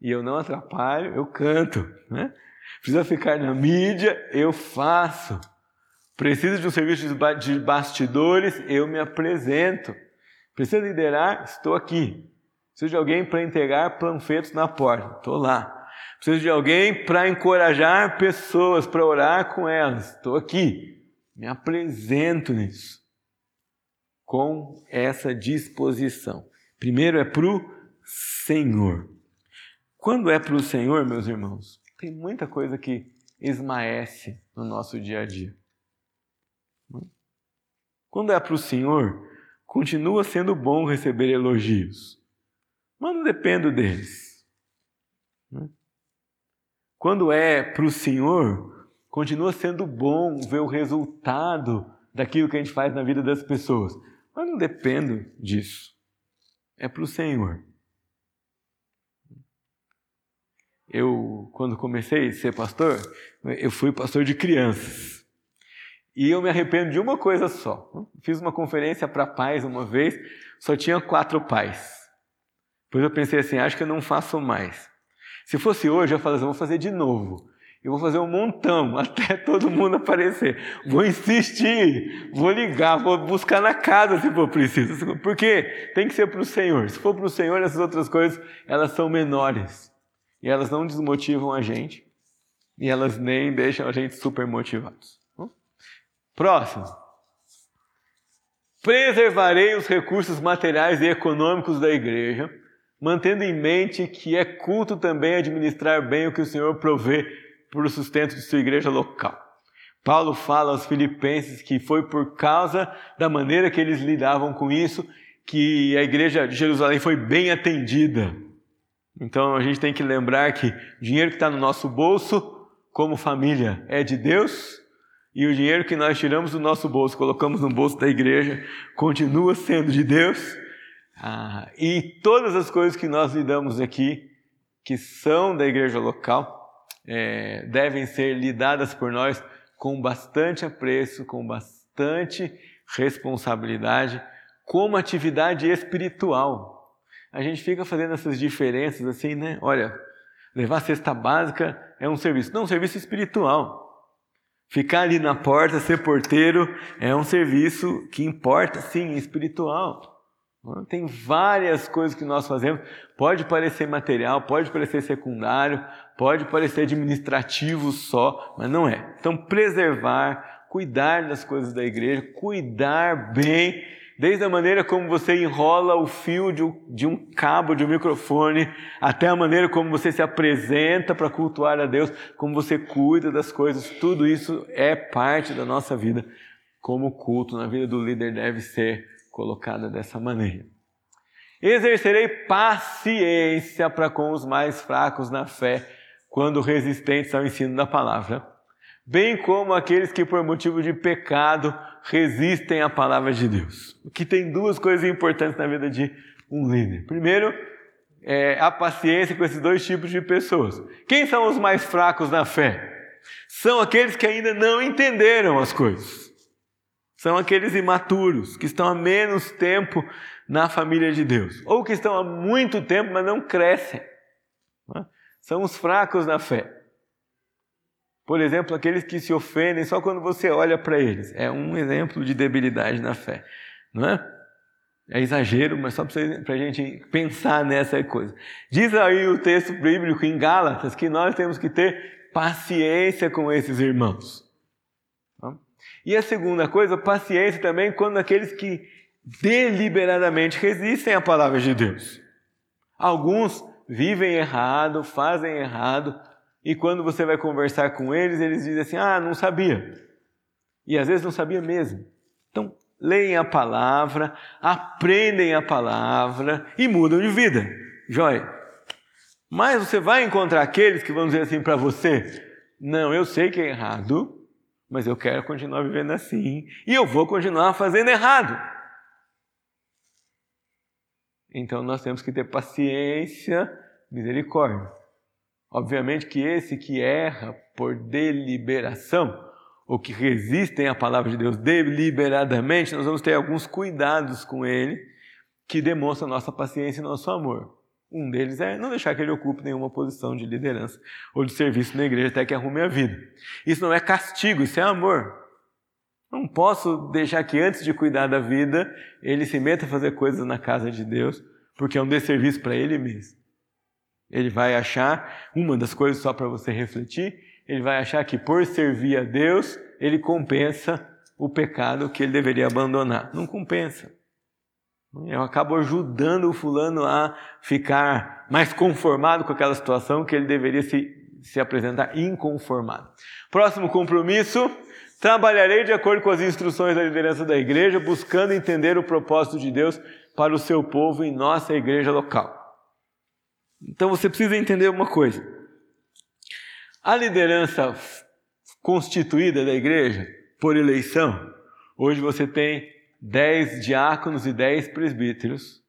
Speaker 2: e eu não atrapalho, eu canto. Né? Precisa ficar na mídia, eu faço. Precisa de um serviço de bastidores, eu me apresento. Precisa liderar, estou aqui. Preciso de alguém para entregar panfletos na porta, estou lá. Preciso de alguém para encorajar pessoas, para orar com elas, estou aqui. Me apresento nisso. Com essa disposição. Primeiro é para o Senhor. Quando é para o Senhor, meus irmãos, tem muita coisa que esmaece no nosso dia a dia. Quando é para o Senhor, continua sendo bom receber elogios, mas não dependo deles. Quando é para o Senhor, continua sendo bom ver o resultado daquilo que a gente faz na vida das pessoas, mas não dependo disso. É para o Senhor. Eu, quando comecei a ser pastor, eu fui pastor de crianças. E eu me arrependo de uma coisa só. Fiz uma conferência para pais uma vez, só tinha quatro pais. Depois eu pensei assim, acho que eu não faço mais. Se fosse hoje, eu falaria assim, vou fazer de novo. Eu vou fazer um montão até todo mundo aparecer. Vou insistir, vou ligar, vou buscar na casa se for preciso. Porque tem que ser para o Senhor. Se for para o Senhor, essas outras coisas, elas são menores. E elas não desmotivam a gente. E elas nem deixam a gente super motivados. Próximo. Preservarei os recursos materiais e econômicos da igreja, mantendo em mente que é culto também administrar bem o que o Senhor provê para o sustento de sua igreja local. Paulo fala aos filipenses que foi por causa da maneira que eles lidavam com isso que a igreja de Jerusalém foi bem atendida. Então a gente tem que lembrar que o dinheiro que está no nosso bolso, como família, é de Deus, e o dinheiro que nós tiramos do nosso bolso, colocamos no bolso da igreja, continua sendo de Deus. Ah, e todas as coisas que nós lidamos aqui, que são da igreja local, é, devem ser lidadas por nós com bastante apreço, com bastante responsabilidade, como atividade espiritual a gente fica fazendo essas diferenças assim, né? Olha, levar a cesta básica é um serviço. Não, um serviço espiritual. Ficar ali na porta, ser porteiro, é um serviço que importa, sim, espiritual. Tem várias coisas que nós fazemos. Pode parecer material, pode parecer secundário, pode parecer administrativo só, mas não é. Então, preservar, cuidar das coisas da igreja, cuidar bem desde a maneira como você enrola o fio de um cabo de um microfone, até a maneira como você se apresenta para cultuar a Deus, como você cuida das coisas, tudo isso é parte da nossa vida. Como o culto na vida do líder deve ser colocada dessa maneira. Exercerei paciência para com os mais fracos na fé, quando resistentes ao ensino da palavra, bem como aqueles que por motivo de pecado resistem à palavra de Deus. Que tem duas coisas importantes na vida de um líder. Primeiro, é a paciência com esses dois tipos de pessoas. Quem são os mais fracos na fé? São aqueles que ainda não entenderam as coisas. São aqueles imaturos, que estão há menos tempo na família de Deus. Ou que estão há muito tempo, mas não crescem. São os fracos na fé. Por exemplo, aqueles que se ofendem só quando você olha para eles. É um exemplo de debilidade na fé, não é? É exagero, mas só para a gente pensar nessa coisa. Diz aí o texto bíblico em Gálatas que nós temos que ter paciência com esses irmãos. E a segunda coisa, paciência também quando aqueles que deliberadamente resistem à palavra de Deus. Alguns vivem errado, fazem errado, e quando você vai conversar com eles, eles dizem assim: ah, não sabia. E às vezes não sabia mesmo. Então, leem a palavra, aprendem a palavra e mudam de vida. Joia. Mas você vai encontrar aqueles que vão dizer assim para você: Não, eu sei que é errado, mas eu quero continuar vivendo assim e eu vou continuar fazendo errado. Então nós temos que ter paciência, misericórdia. Obviamente que esse que erra por deliberação, ou que resistem à palavra de Deus deliberadamente, nós vamos ter alguns cuidados com ele que demonstram nossa paciência e nosso amor. Um deles é não deixar que ele ocupe nenhuma posição de liderança ou de serviço na igreja até que arrume a vida. Isso não é castigo, isso é amor. Não posso deixar que antes de cuidar da vida, ele se meta a fazer coisas na casa de Deus, porque é um desserviço para ele mesmo. Ele vai achar, uma das coisas só para você refletir, ele vai achar que por servir a Deus, ele compensa o pecado que ele deveria abandonar. Não compensa. Eu acabo ajudando o fulano a ficar mais conformado com aquela situação que ele deveria se, se apresentar inconformado. Próximo compromisso: trabalharei de acordo com as instruções da liderança da igreja, buscando entender o propósito de Deus para o seu povo em nossa igreja local. Então você precisa entender uma coisa. A liderança constituída da igreja por eleição, hoje você tem dez diáconos e dez presbíteros,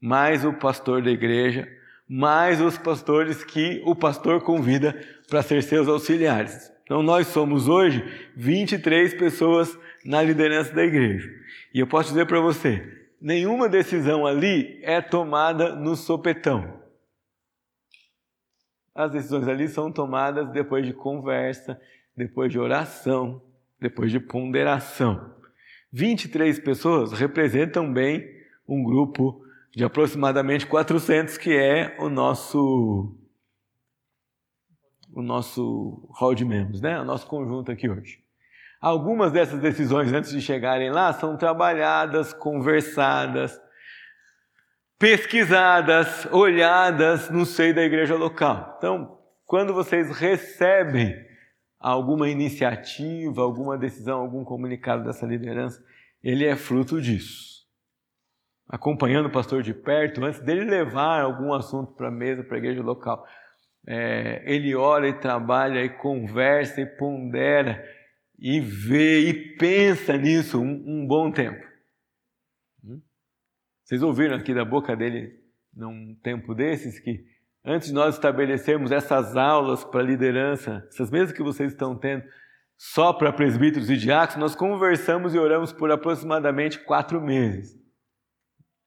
Speaker 2: mais o pastor da igreja, mais os pastores que o pastor convida para ser seus auxiliares. Então nós somos hoje 23 pessoas na liderança da igreja. E eu posso dizer para você, nenhuma decisão ali é tomada no sopetão. As decisões ali são tomadas depois de conversa, depois de oração, depois de ponderação. 23 pessoas representam bem um grupo de aproximadamente 400 que é o nosso o nosso hall de membros, né? O nosso conjunto aqui hoje. Algumas dessas decisões antes de chegarem lá são trabalhadas, conversadas, pesquisadas, olhadas no seio da igreja local. Então, quando vocês recebem alguma iniciativa, alguma decisão, algum comunicado dessa liderança, ele é fruto disso. Acompanhando o pastor de perto, antes dele levar algum assunto para a mesa, para a igreja local, é, ele ora e trabalha e conversa e pondera e vê e pensa nisso um, um bom tempo. Vocês ouviram aqui da boca dele, num tempo desses, que antes de nós estabelecermos essas aulas para liderança, essas mesmas que vocês estão tendo, só para presbíteros e diáconos, nós conversamos e oramos por aproximadamente quatro meses.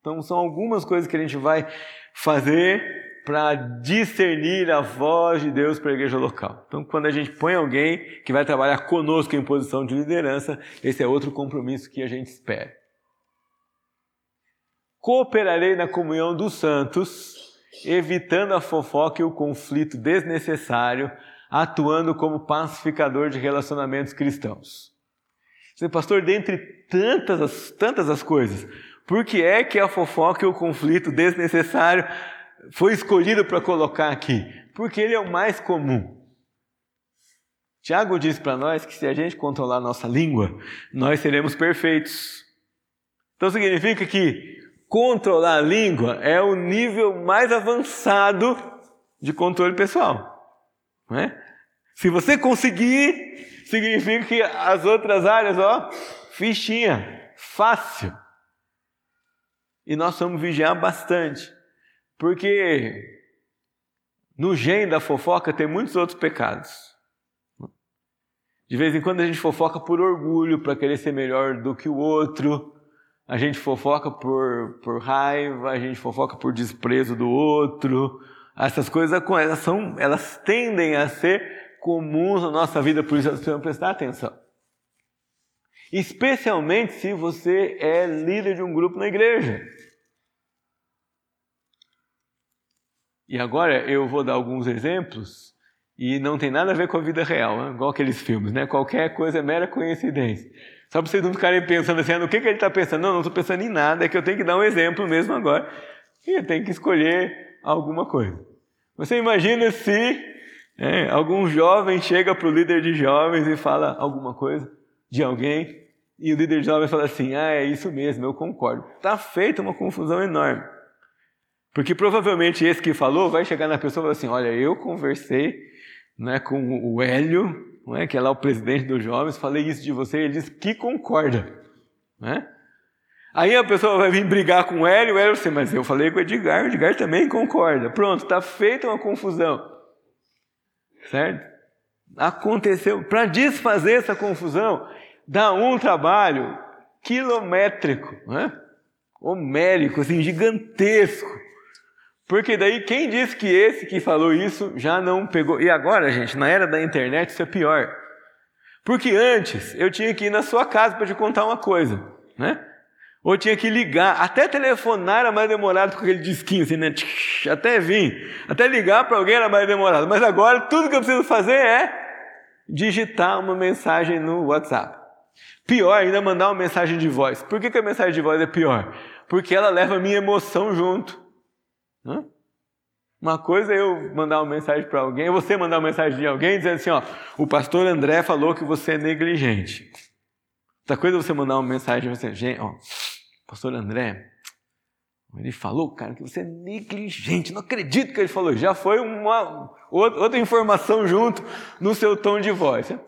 Speaker 2: Então, são algumas coisas que a gente vai fazer para discernir a voz de Deus para a igreja local. Então, quando a gente põe alguém que vai trabalhar conosco em posição de liderança, esse é outro compromisso que a gente espera. Cooperarei na comunhão dos santos, evitando a fofoca e o conflito desnecessário atuando como pacificador de relacionamentos cristãos. Você, pastor, dentre tantas as, tantas as coisas, por que é que a fofoca e o conflito desnecessário foi escolhido para colocar aqui? Porque ele é o mais comum. Tiago diz para nós que se a gente controlar nossa língua, nós seremos perfeitos. Então significa que controlar a língua é o nível mais avançado de controle pessoal. Não é? Se você conseguir, significa que as outras áreas, ó, fichinha, fácil. E nós vamos vigiar bastante, porque no gene da fofoca tem muitos outros pecados. De vez em quando a gente fofoca por orgulho, para querer ser melhor do que o outro. A gente fofoca por, por raiva, a gente fofoca por desprezo do outro. Essas coisas elas, são, elas tendem a ser comuns na nossa vida, por isso nós precisamos prestar atenção. Especialmente se você é líder de um grupo na igreja. E agora eu vou dar alguns exemplos e não tem nada a ver com a vida real, né? igual aqueles filmes, né? Qualquer coisa é mera coincidência. Só para vocês não ficarem pensando assim, ah, no que, que ele está pensando? Não, não estou pensando em nada, é que eu tenho que dar um exemplo mesmo agora. E eu tenho que escolher alguma coisa. Você imagina se é, algum jovem chega para o líder de jovens e fala alguma coisa de alguém, e o líder de jovens fala assim: Ah, é isso mesmo, eu concordo. Está feita uma confusão enorme. Porque provavelmente esse que falou vai chegar na pessoa e falar assim: Olha, eu conversei né, com o Hélio, não é, que é lá o presidente dos jovens, falei isso de você, ele disse que concorda. Né? Aí a pessoa vai vir brigar com o Hélio, o Hélio assim, mas eu falei com o Edgar, o Edgar também concorda. Pronto, está feita uma confusão. Certo? Aconteceu. Para desfazer essa confusão, dá um trabalho quilométrico, né? homérico, assim, gigantesco. Porque daí quem disse que esse que falou isso já não pegou. E agora, gente, na era da internet isso é pior. Porque antes eu tinha que ir na sua casa para te contar uma coisa, né? Ou tinha que ligar, até telefonar era mais demorado com aquele disquinho assim, né? Até vir, até ligar para alguém era mais demorado. Mas agora tudo que eu preciso fazer é digitar uma mensagem no WhatsApp. Pior ainda é mandar uma mensagem de voz. Por que, que a mensagem de voz é pior? Porque ela leva a minha emoção junto. Hã? Uma coisa é eu mandar uma mensagem para alguém, você mandar uma mensagem de alguém dizendo assim, ó, o pastor André falou que você é negligente. Outra coisa é você mandar uma mensagem você, gente, ó, pastor André, ele falou, cara, que você é negligente, não acredito que ele falou. Já foi uma outra informação junto no seu tom de voz. Né?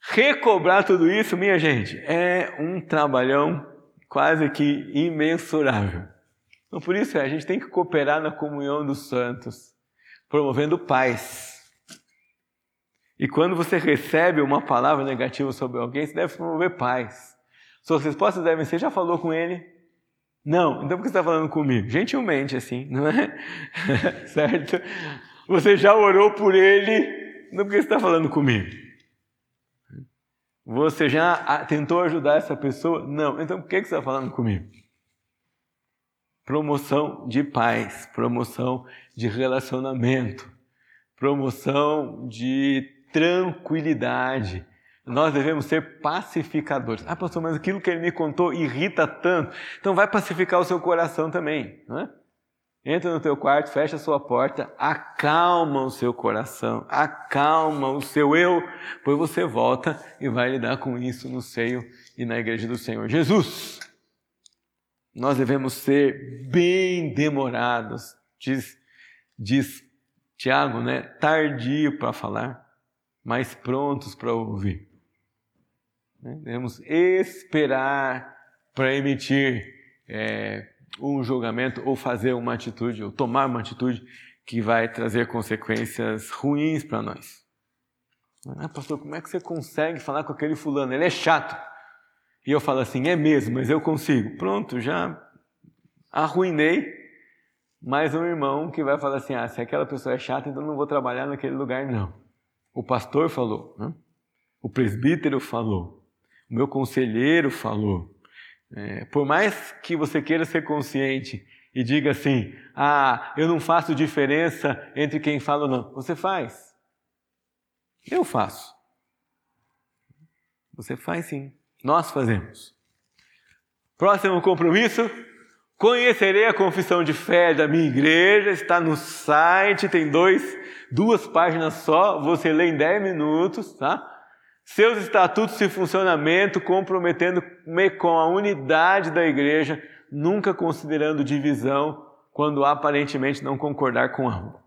Speaker 2: Recobrar tudo isso, minha gente, é um trabalhão quase que imensurável. Então, por isso, a gente tem que cooperar na comunhão dos santos, promovendo paz. E quando você recebe uma palavra negativa sobre alguém, você deve promover paz. Suas respostas devem ser: já falou com ele? Não, então por que você está falando comigo? Gentilmente, assim, não é? certo? Você já orou por ele, não por que você está falando comigo? Você já tentou ajudar essa pessoa? Não, então por que você está falando comigo? Promoção de paz, promoção de relacionamento, promoção de tranquilidade. Nós devemos ser pacificadores. Ah, pastor, mas aquilo que ele me contou irrita tanto. Então vai pacificar o seu coração também. Não é? Entra no teu quarto, fecha a sua porta, acalma o seu coração, acalma o seu eu, pois você volta e vai lidar com isso no seio e na igreja do Senhor Jesus. Nós devemos ser bem demorados, diz, diz Tiago, né? Tardio para falar, mas prontos para ouvir. Né? Devemos esperar para emitir é, um julgamento ou fazer uma atitude, ou tomar uma atitude que vai trazer consequências ruins para nós. Ah, pastor, como é que você consegue falar com aquele fulano? Ele é chato. E eu falo assim, é mesmo, mas eu consigo. Pronto, já arruinei mais um irmão que vai falar assim, ah, se aquela pessoa é chata, então não vou trabalhar naquele lugar não. O pastor falou, né? o presbítero falou, o meu conselheiro falou. É, por mais que você queira ser consciente e diga assim: ah, eu não faço diferença entre quem fala ou não. Você faz. Eu faço. Você faz sim. Nós fazemos. Próximo compromisso: conhecerei a confissão de fé da minha igreja. Está no site, tem dois duas páginas só, você lê em 10 minutos, tá? Seus estatutos e funcionamento, comprometendo-me com a unidade da igreja, nunca considerando divisão quando aparentemente não concordar com algo.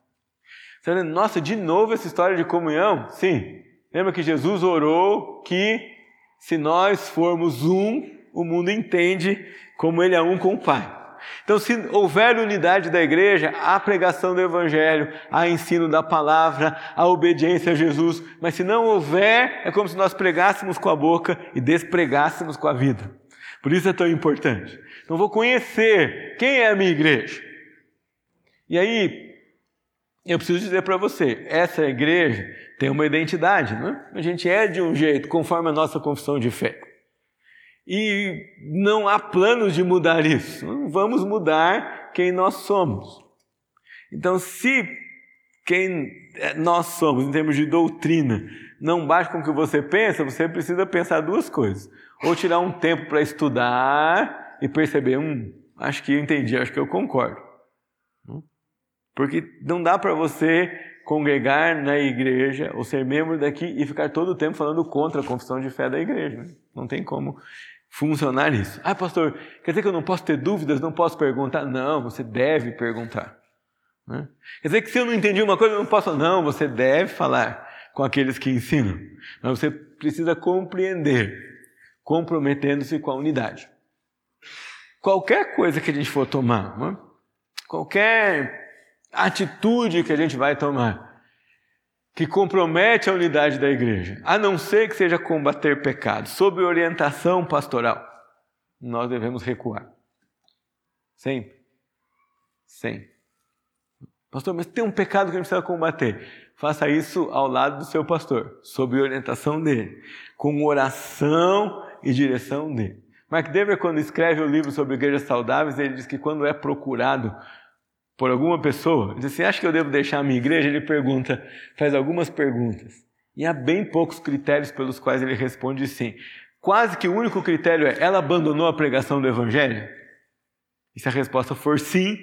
Speaker 2: Tá Nossa, de novo essa história de comunhão? Sim. Lembra que Jesus orou que se nós formos um, o mundo entende como ele é um com o Pai. Então, se houver unidade da igreja, há pregação do Evangelho, há ensino da palavra, há obediência a Jesus, mas se não houver, é como se nós pregássemos com a boca e despregássemos com a vida. Por isso é tão importante. Então, vou conhecer quem é a minha igreja. E aí, eu preciso dizer para você: essa igreja tem uma identidade, não é? A gente é de um jeito, conforme a nossa confissão de fé. E não há planos de mudar isso. Vamos mudar quem nós somos. Então, se quem nós somos, em termos de doutrina, não bate com o que você pensa, você precisa pensar duas coisas. Ou tirar um tempo para estudar e perceber, hum, acho que eu entendi, acho que eu concordo. Porque não dá para você congregar na igreja ou ser membro daqui e ficar todo o tempo falando contra a confissão de fé da igreja. Não tem como funcionar isso. Ah, pastor, quer dizer que eu não posso ter dúvidas, não posso perguntar? Não, você deve perguntar. Né? Quer dizer que se eu não entendi uma coisa, eu não posso. Não, você deve falar com aqueles que ensinam. Mas você precisa compreender, comprometendo-se com a unidade. Qualquer coisa que a gente for tomar, né? qualquer atitude que a gente vai tomar, que compromete a unidade da igreja, a não ser que seja combater pecado, sob orientação pastoral, nós devemos recuar. Sempre. Sempre. Pastor, mas tem um pecado que a gente precisa combater. Faça isso ao lado do seu pastor, sob orientação dele, com oração e direção dele. Mark Dever, quando escreve o livro sobre igrejas saudáveis, ele diz que quando é procurado por alguma pessoa, diz assim: Acha que eu devo deixar a minha igreja? Ele pergunta, faz algumas perguntas. E há bem poucos critérios pelos quais ele responde sim. Quase que o único critério é: ela abandonou a pregação do evangelho? E se a resposta for sim,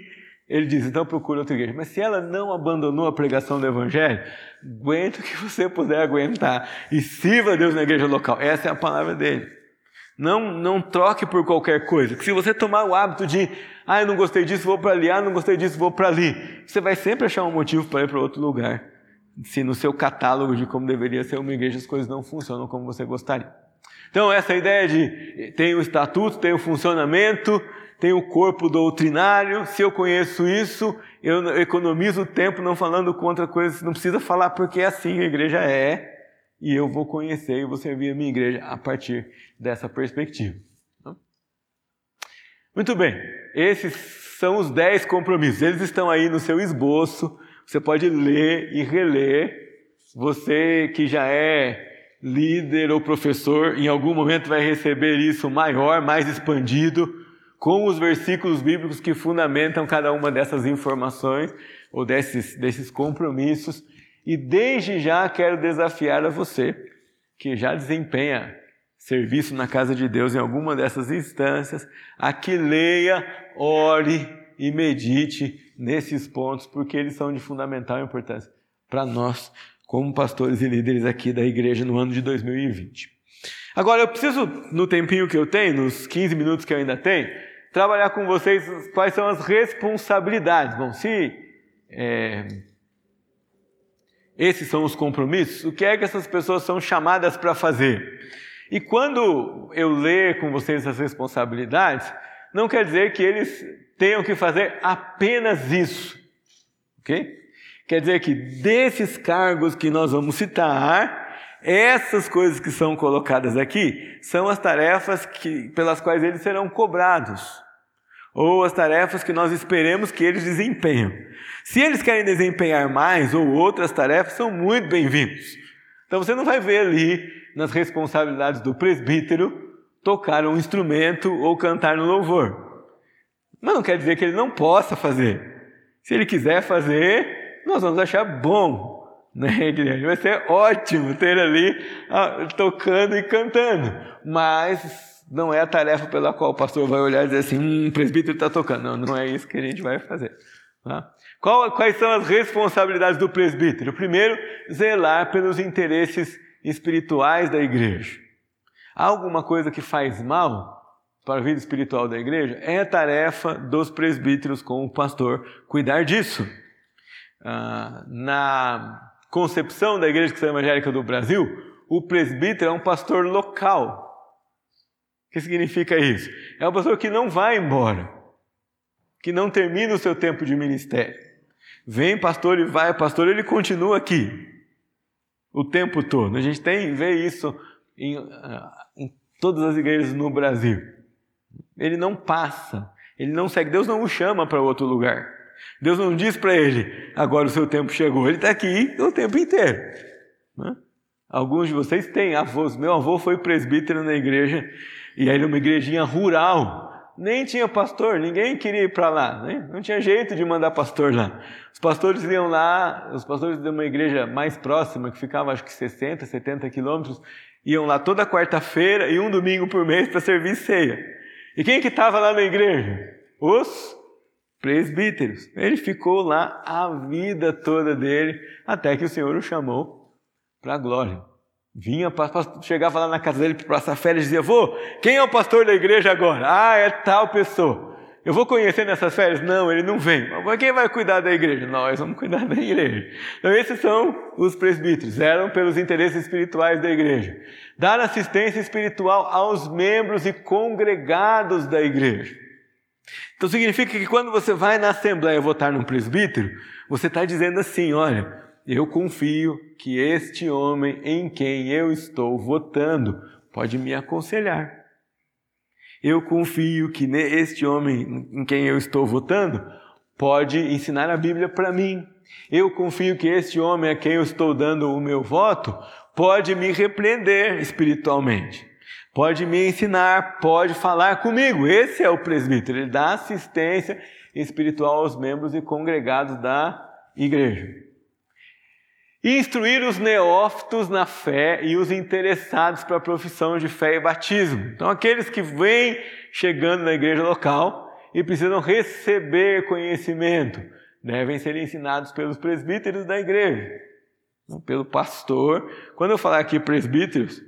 Speaker 2: ele diz: então procura outra igreja. Mas se ela não abandonou a pregação do evangelho, aguenta o que você puder aguentar e sirva a Deus na igreja local. Essa é a palavra dele. Não, não troque por qualquer coisa. Se você tomar o hábito de, ah, eu não gostei disso, vou para ali, ah, não gostei disso, vou para ali, você vai sempre achar um motivo para ir para outro lugar. Se no seu catálogo de como deveria ser uma igreja as coisas não funcionam como você gostaria. Então, essa ideia de tem o estatuto, tem o funcionamento, tem o corpo doutrinário, se eu conheço isso, eu economizo o tempo não falando contra coisas, não precisa falar porque é assim a igreja é, e eu vou conhecer e vou servir a minha igreja a partir dessa perspectiva. Muito bem, esses são os dez compromissos. Eles estão aí no seu esboço. Você pode ler e reler. Você que já é líder ou professor, em algum momento vai receber isso maior, mais expandido, com os versículos bíblicos que fundamentam cada uma dessas informações ou desses, desses compromissos. E desde já quero desafiar a você que já desempenha serviço na casa de Deus em alguma dessas instâncias, a que leia, ore e medite nesses pontos, porque eles são de fundamental importância para nós, como pastores e líderes aqui da igreja no ano de 2020. Agora, eu preciso, no tempinho que eu tenho, nos 15 minutos que eu ainda tenho, trabalhar com vocês quais são as responsabilidades. Bom, se é, esses são os compromissos, o que é que essas pessoas são chamadas para fazer? E quando eu ler com vocês as responsabilidades, não quer dizer que eles tenham que fazer apenas isso, ok? Quer dizer que desses cargos que nós vamos citar, essas coisas que são colocadas aqui são as tarefas que, pelas quais eles serão cobrados, ou as tarefas que nós esperemos que eles desempenham. Se eles querem desempenhar mais ou outras tarefas, são muito bem-vindos. Então você não vai ver ali nas responsabilidades do presbítero tocar um instrumento ou cantar no louvor. Mas não quer dizer que ele não possa fazer. Se ele quiser fazer, nós vamos achar bom, né, Guilherme? Vai ser ótimo ter ali ah, tocando e cantando. Mas não é a tarefa pela qual o pastor vai olhar e dizer assim: hum, o presbítero está tocando. Não, não é isso que a gente vai fazer. Tá? Qual, quais são as responsabilidades do presbítero? Primeiro, zelar pelos interesses espirituais da igreja. Há alguma coisa que faz mal para a vida espiritual da igreja? É a tarefa dos presbíteros com o pastor cuidar disso. Ah, na concepção da Igreja Cristã Evangélica do Brasil, o presbítero é um pastor local. O que significa isso? É um pastor que não vai embora, que não termina o seu tempo de ministério. Vem pastor e vai pastor, ele continua aqui o tempo todo. A gente tem vê isso em, ah, em todas as igrejas no Brasil. Ele não passa, ele não segue. Deus não o chama para outro lugar. Deus não diz para ele, agora o seu tempo chegou. Ele está aqui o tempo inteiro. Né? Alguns de vocês têm avós. Meu avô foi presbítero na igreja, e aí era uma igrejinha rural nem tinha pastor, ninguém queria ir para lá, né? não tinha jeito de mandar pastor lá. Os pastores iam lá, os pastores de uma igreja mais próxima, que ficava acho que 60, 70 quilômetros, iam lá toda quarta-feira e um domingo por mês para servir ceia. E quem que estava lá na igreja? Os presbíteros. Ele ficou lá a vida toda dele, até que o Senhor o chamou para a glória. Vinha, chegava lá na casa dele para passar férias e dizia: Vô, quem é o pastor da igreja agora? Ah, é tal pessoa. eu vou conhecer nessas férias? Não, ele não vem. Mas quem vai cuidar da igreja? Nós vamos cuidar da igreja. Então, esses são os presbíteros, eram pelos interesses espirituais da igreja. Dar assistência espiritual aos membros e congregados da igreja. Então, significa que quando você vai na assembleia votar num presbítero, você está dizendo assim: olha, eu confio que este homem em quem eu estou votando pode me aconselhar. Eu confio que este homem em quem eu estou votando pode ensinar a Bíblia para mim. Eu confio que este homem a quem eu estou dando o meu voto pode me repreender espiritualmente, pode me ensinar, pode falar comigo. Esse é o presbítero, ele dá assistência espiritual aos membros e congregados da igreja. Instruir os neófitos na fé e os interessados para a profissão de fé e batismo. Então, aqueles que vêm chegando na igreja local e precisam receber conhecimento, devem ser ensinados pelos presbíteros da igreja, pelo pastor. Quando eu falar aqui presbíteros,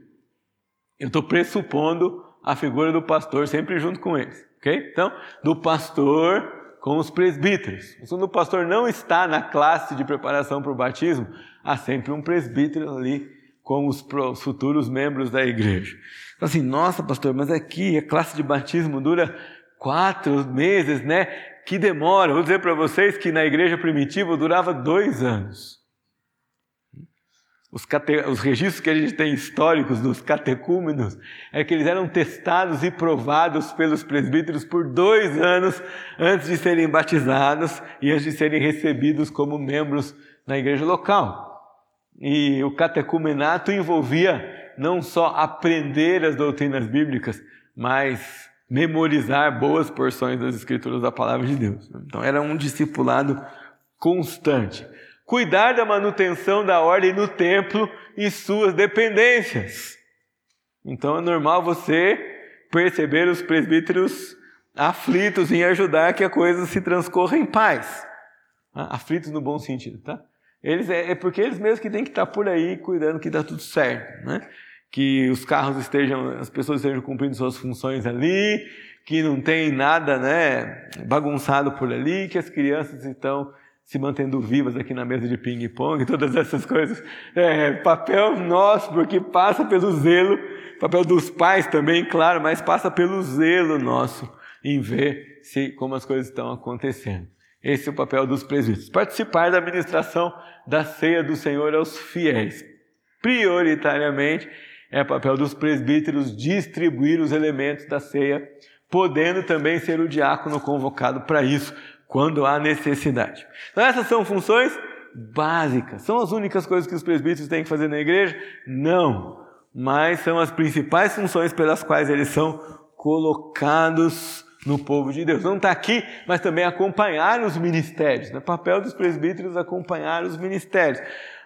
Speaker 2: eu estou pressupondo a figura do pastor sempre junto com eles, ok? Então, do pastor com os presbíteros. Quando o pastor não está na classe de preparação para o batismo, há sempre um presbítero ali com os futuros membros da igreja. Então, assim, nossa, pastor, mas aqui a classe de batismo dura quatro meses, né? Que demora. Vou dizer para vocês que na igreja primitiva durava dois anos. Os, cate... os, registros que a gente tem históricos dos catecúmenos é que eles eram testados e provados pelos presbíteros por dois anos antes de serem batizados e antes de serem recebidos como membros na igreja local. E o catecumenato envolvia não só aprender as doutrinas bíblicas, mas memorizar boas porções das escrituras da palavra de Deus. Então era um discipulado constante. Cuidar da manutenção da ordem no templo e suas dependências. Então é normal você perceber os presbíteros aflitos em ajudar que a coisa se transcorra em paz. Ah, aflitos no bom sentido, tá? Eles é, é, porque eles mesmos que têm que estar por aí cuidando que está tudo certo, né? Que os carros estejam, as pessoas estejam cumprindo suas funções ali, que não tem nada, né, bagunçado por ali, que as crianças estão se mantendo vivas aqui na mesa de ping-pong, todas essas coisas. É, papel nosso, porque passa pelo zelo, papel dos pais também, claro, mas passa pelo zelo nosso em ver se como as coisas estão acontecendo. Esse é o papel dos presbíteros. Participar da administração da ceia do Senhor aos fiéis. Prioritariamente, é papel dos presbíteros distribuir os elementos da ceia, podendo também ser o diácono convocado para isso, quando há necessidade. Então, essas são funções básicas. São as únicas coisas que os presbíteros têm que fazer na igreja? Não. Mas são as principais funções pelas quais eles são colocados no povo de Deus. Não está aqui, mas também acompanhar os ministérios. Né? papel dos presbíteros acompanhar os ministérios.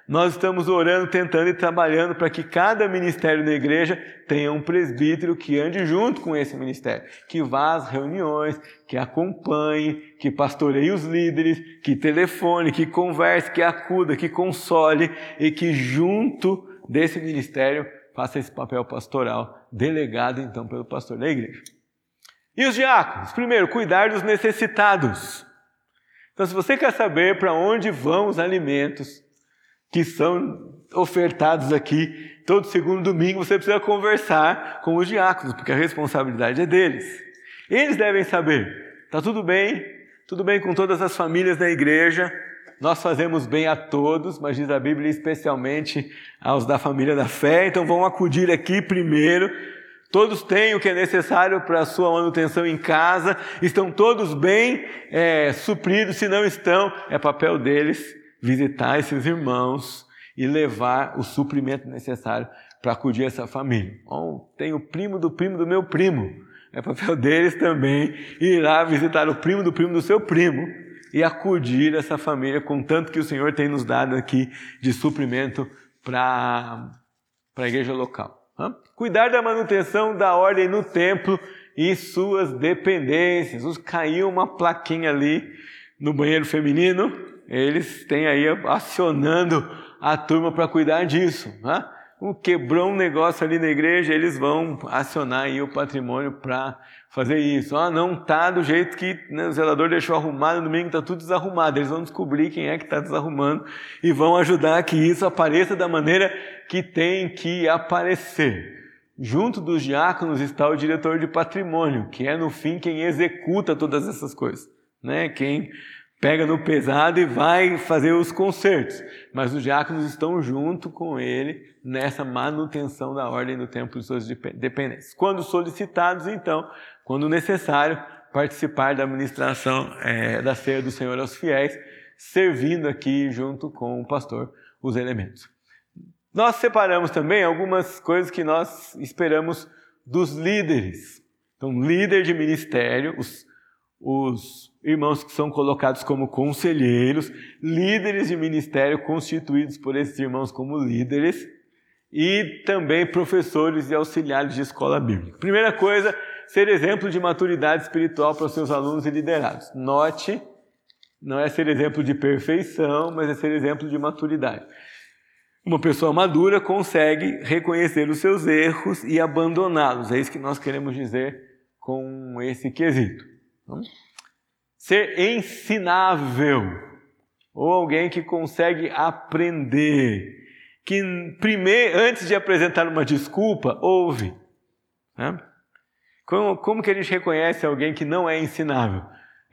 Speaker 2: Nós estamos orando, tentando e trabalhando para que cada ministério da igreja tenha um presbítero que ande junto com esse ministério, que vá às reuniões, que acompanhe, que pastoreie os líderes, que telefone, que converse, que acuda, que console e que junto desse ministério faça esse papel pastoral, delegado então pelo pastor da igreja. E os diáconos? Primeiro, cuidar dos necessitados. Então, se você quer saber para onde vão os alimentos que são ofertados aqui todo segundo domingo, você precisa conversar com os diáconos, porque a responsabilidade é deles. Eles devem saber: está tudo bem, tudo bem com todas as famílias da igreja, nós fazemos bem a todos, mas diz a Bíblia especialmente aos da família da fé, então vão acudir aqui primeiro Todos têm o que é necessário para a sua manutenção em casa, estão todos bem é, supridos, se não estão, é papel deles visitar esses irmãos e levar o suprimento necessário para acudir essa família. Bom, tem o primo do primo do meu primo, é papel deles também ir lá visitar o primo do primo do seu primo e acudir essa família com tanto que o Senhor tem nos dado aqui de suprimento para a igreja local. Cuidar da manutenção da ordem no templo e suas dependências. Os caiu uma plaquinha ali no banheiro feminino, eles têm aí acionando a turma para cuidar disso. quebrou um negócio ali na igreja, eles vão acionar aí o patrimônio para fazer isso. Ah, não tá do jeito que né, o zelador deixou arrumado, no domingo está tudo desarrumado. Eles vão descobrir quem é que está desarrumando e vão ajudar que isso apareça da maneira que tem que aparecer. Junto dos diáconos está o diretor de patrimônio, que é no fim quem executa todas essas coisas, né? Quem pega no pesado e vai fazer os concertos. Mas os diáconos estão junto com ele nessa manutenção da ordem do templo de suas dependências. Quando solicitados, então, quando necessário, participar da administração é, da ceia do Senhor aos fiéis, servindo aqui junto com o pastor os elementos. Nós separamos também algumas coisas que nós esperamos dos líderes. Então, líder de ministério, os, os irmãos que são colocados como conselheiros, líderes de ministério constituídos por esses irmãos como líderes e também professores e auxiliares de escola bíblica. Primeira coisa, ser exemplo de maturidade espiritual para os seus alunos e liderados. Note, não é ser exemplo de perfeição, mas é ser exemplo de maturidade. Uma pessoa madura consegue reconhecer os seus erros e abandoná-los. É isso que nós queremos dizer com esse quesito. Ser ensinável, ou alguém que consegue aprender, que primeiro, antes de apresentar uma desculpa, ouve. Né? Como, como que a gente reconhece alguém que não é ensinável?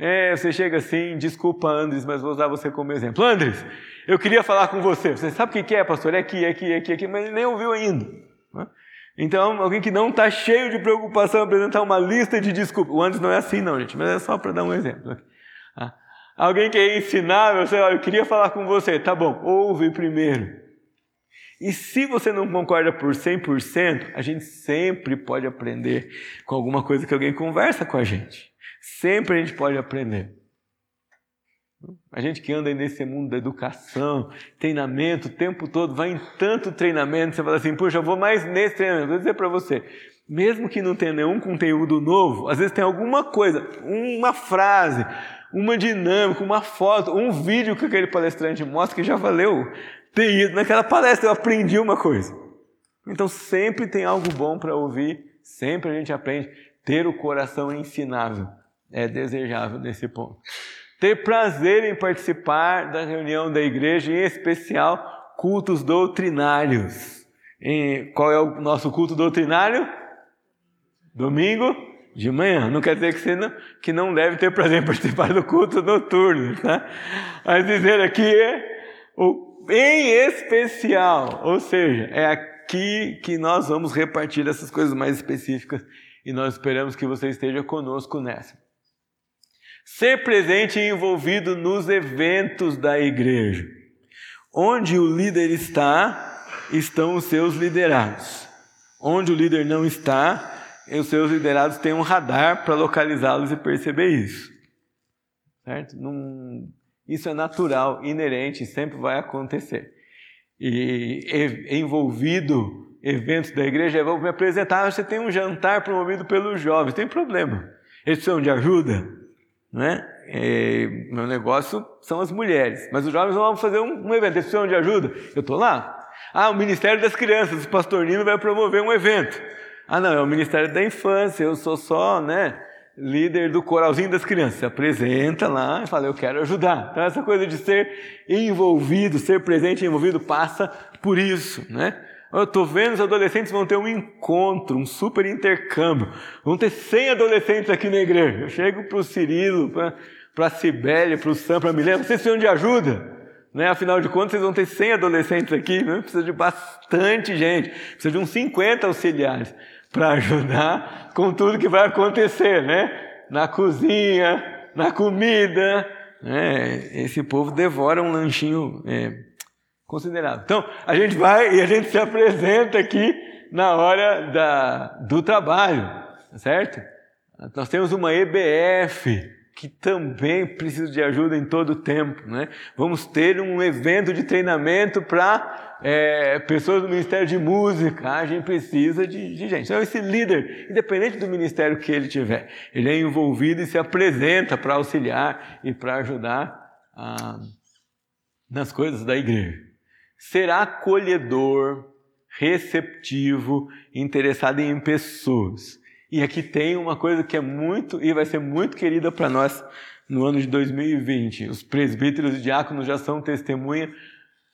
Speaker 2: É, você chega assim, desculpa Andres, mas vou usar você como exemplo. Andres, eu queria falar com você. Você sabe o que é, pastor? É aqui, é aqui, é aqui, é aqui, mas ele nem ouviu ainda. Né? Então, alguém que não está cheio de preocupação apresentar uma lista de desculpas. O antes não é assim, não, gente, mas é só para dar um exemplo. Ah. Alguém que é ensinável, você, olha, eu queria falar com você. Tá bom, ouve primeiro. E se você não concorda por 100%, a gente sempre pode aprender com alguma coisa que alguém conversa com a gente. Sempre a gente pode aprender. A gente que anda nesse mundo da educação, treinamento, o tempo todo, vai em tanto treinamento, você fala assim, puxa, eu vou mais nesse treinamento. Vou dizer para você, mesmo que não tenha nenhum conteúdo novo, às vezes tem alguma coisa, uma frase, uma dinâmica, uma foto, um vídeo que aquele palestrante mostra que já valeu ter ido naquela palestra, eu aprendi uma coisa. Então sempre tem algo bom para ouvir, sempre a gente aprende. Ter o coração ensinável é desejável nesse ponto ter prazer em participar da reunião da igreja, em especial cultos doutrinários. Qual é o nosso culto doutrinário? Domingo de manhã. Não quer dizer que você não, que não deve ter prazer em participar do culto noturno, tá? Mas dizer aqui é o, em especial, ou seja, é aqui que nós vamos repartir essas coisas mais específicas e nós esperamos que você esteja conosco nessa. Ser presente e envolvido nos eventos da igreja. Onde o líder está, estão os seus liderados. Onde o líder não está, os seus liderados têm um radar para localizá-los e perceber isso. Certo? Isso é natural, inerente, sempre vai acontecer. E envolvido eventos da igreja, vou me apresentar, você tem um jantar promovido pelos jovens, tem problema. Eles precisam de ajuda? Né? É, meu negócio são as mulheres, mas os jovens vão fazer um, um evento, eles precisam de ajuda, eu estou lá. Ah, o Ministério das Crianças, o pastor Nino vai promover um evento. Ah, não, é o Ministério da Infância, eu sou só, né, líder do coralzinho das crianças. Se apresenta lá e fala, eu quero ajudar. Então, essa coisa de ser envolvido, ser presente envolvido, passa por isso, né? Eu estou vendo os adolescentes vão ter um encontro, um super intercâmbio. Vão ter 100 adolescentes aqui na igreja. Eu chego para o Cirilo, para a Cibele, para o Sam, para a Milena, vocês precisam de ajuda? Né? Afinal de contas, vocês vão ter 100 adolescentes aqui, né? precisa de bastante gente, precisa de uns 50 auxiliares para ajudar com tudo que vai acontecer, né? Na cozinha, na comida. Né? Esse povo devora um lanchinho é, considerável. Então, a gente vai e a gente se apresenta aqui na hora da, do trabalho, certo? Nós temos uma EBF que também precisa de ajuda em todo o tempo, né? Vamos ter um evento de treinamento para é, pessoas do Ministério de Música, a gente precisa de, de, gente. Então, esse líder, independente do ministério que ele tiver, ele é envolvido e se apresenta para auxiliar e para ajudar ah, nas coisas da igreja ser acolhedor, receptivo, interessado em pessoas. E aqui tem uma coisa que é muito e vai ser muito querida para nós no ano de 2020. Os presbíteros e diáconos já são testemunha,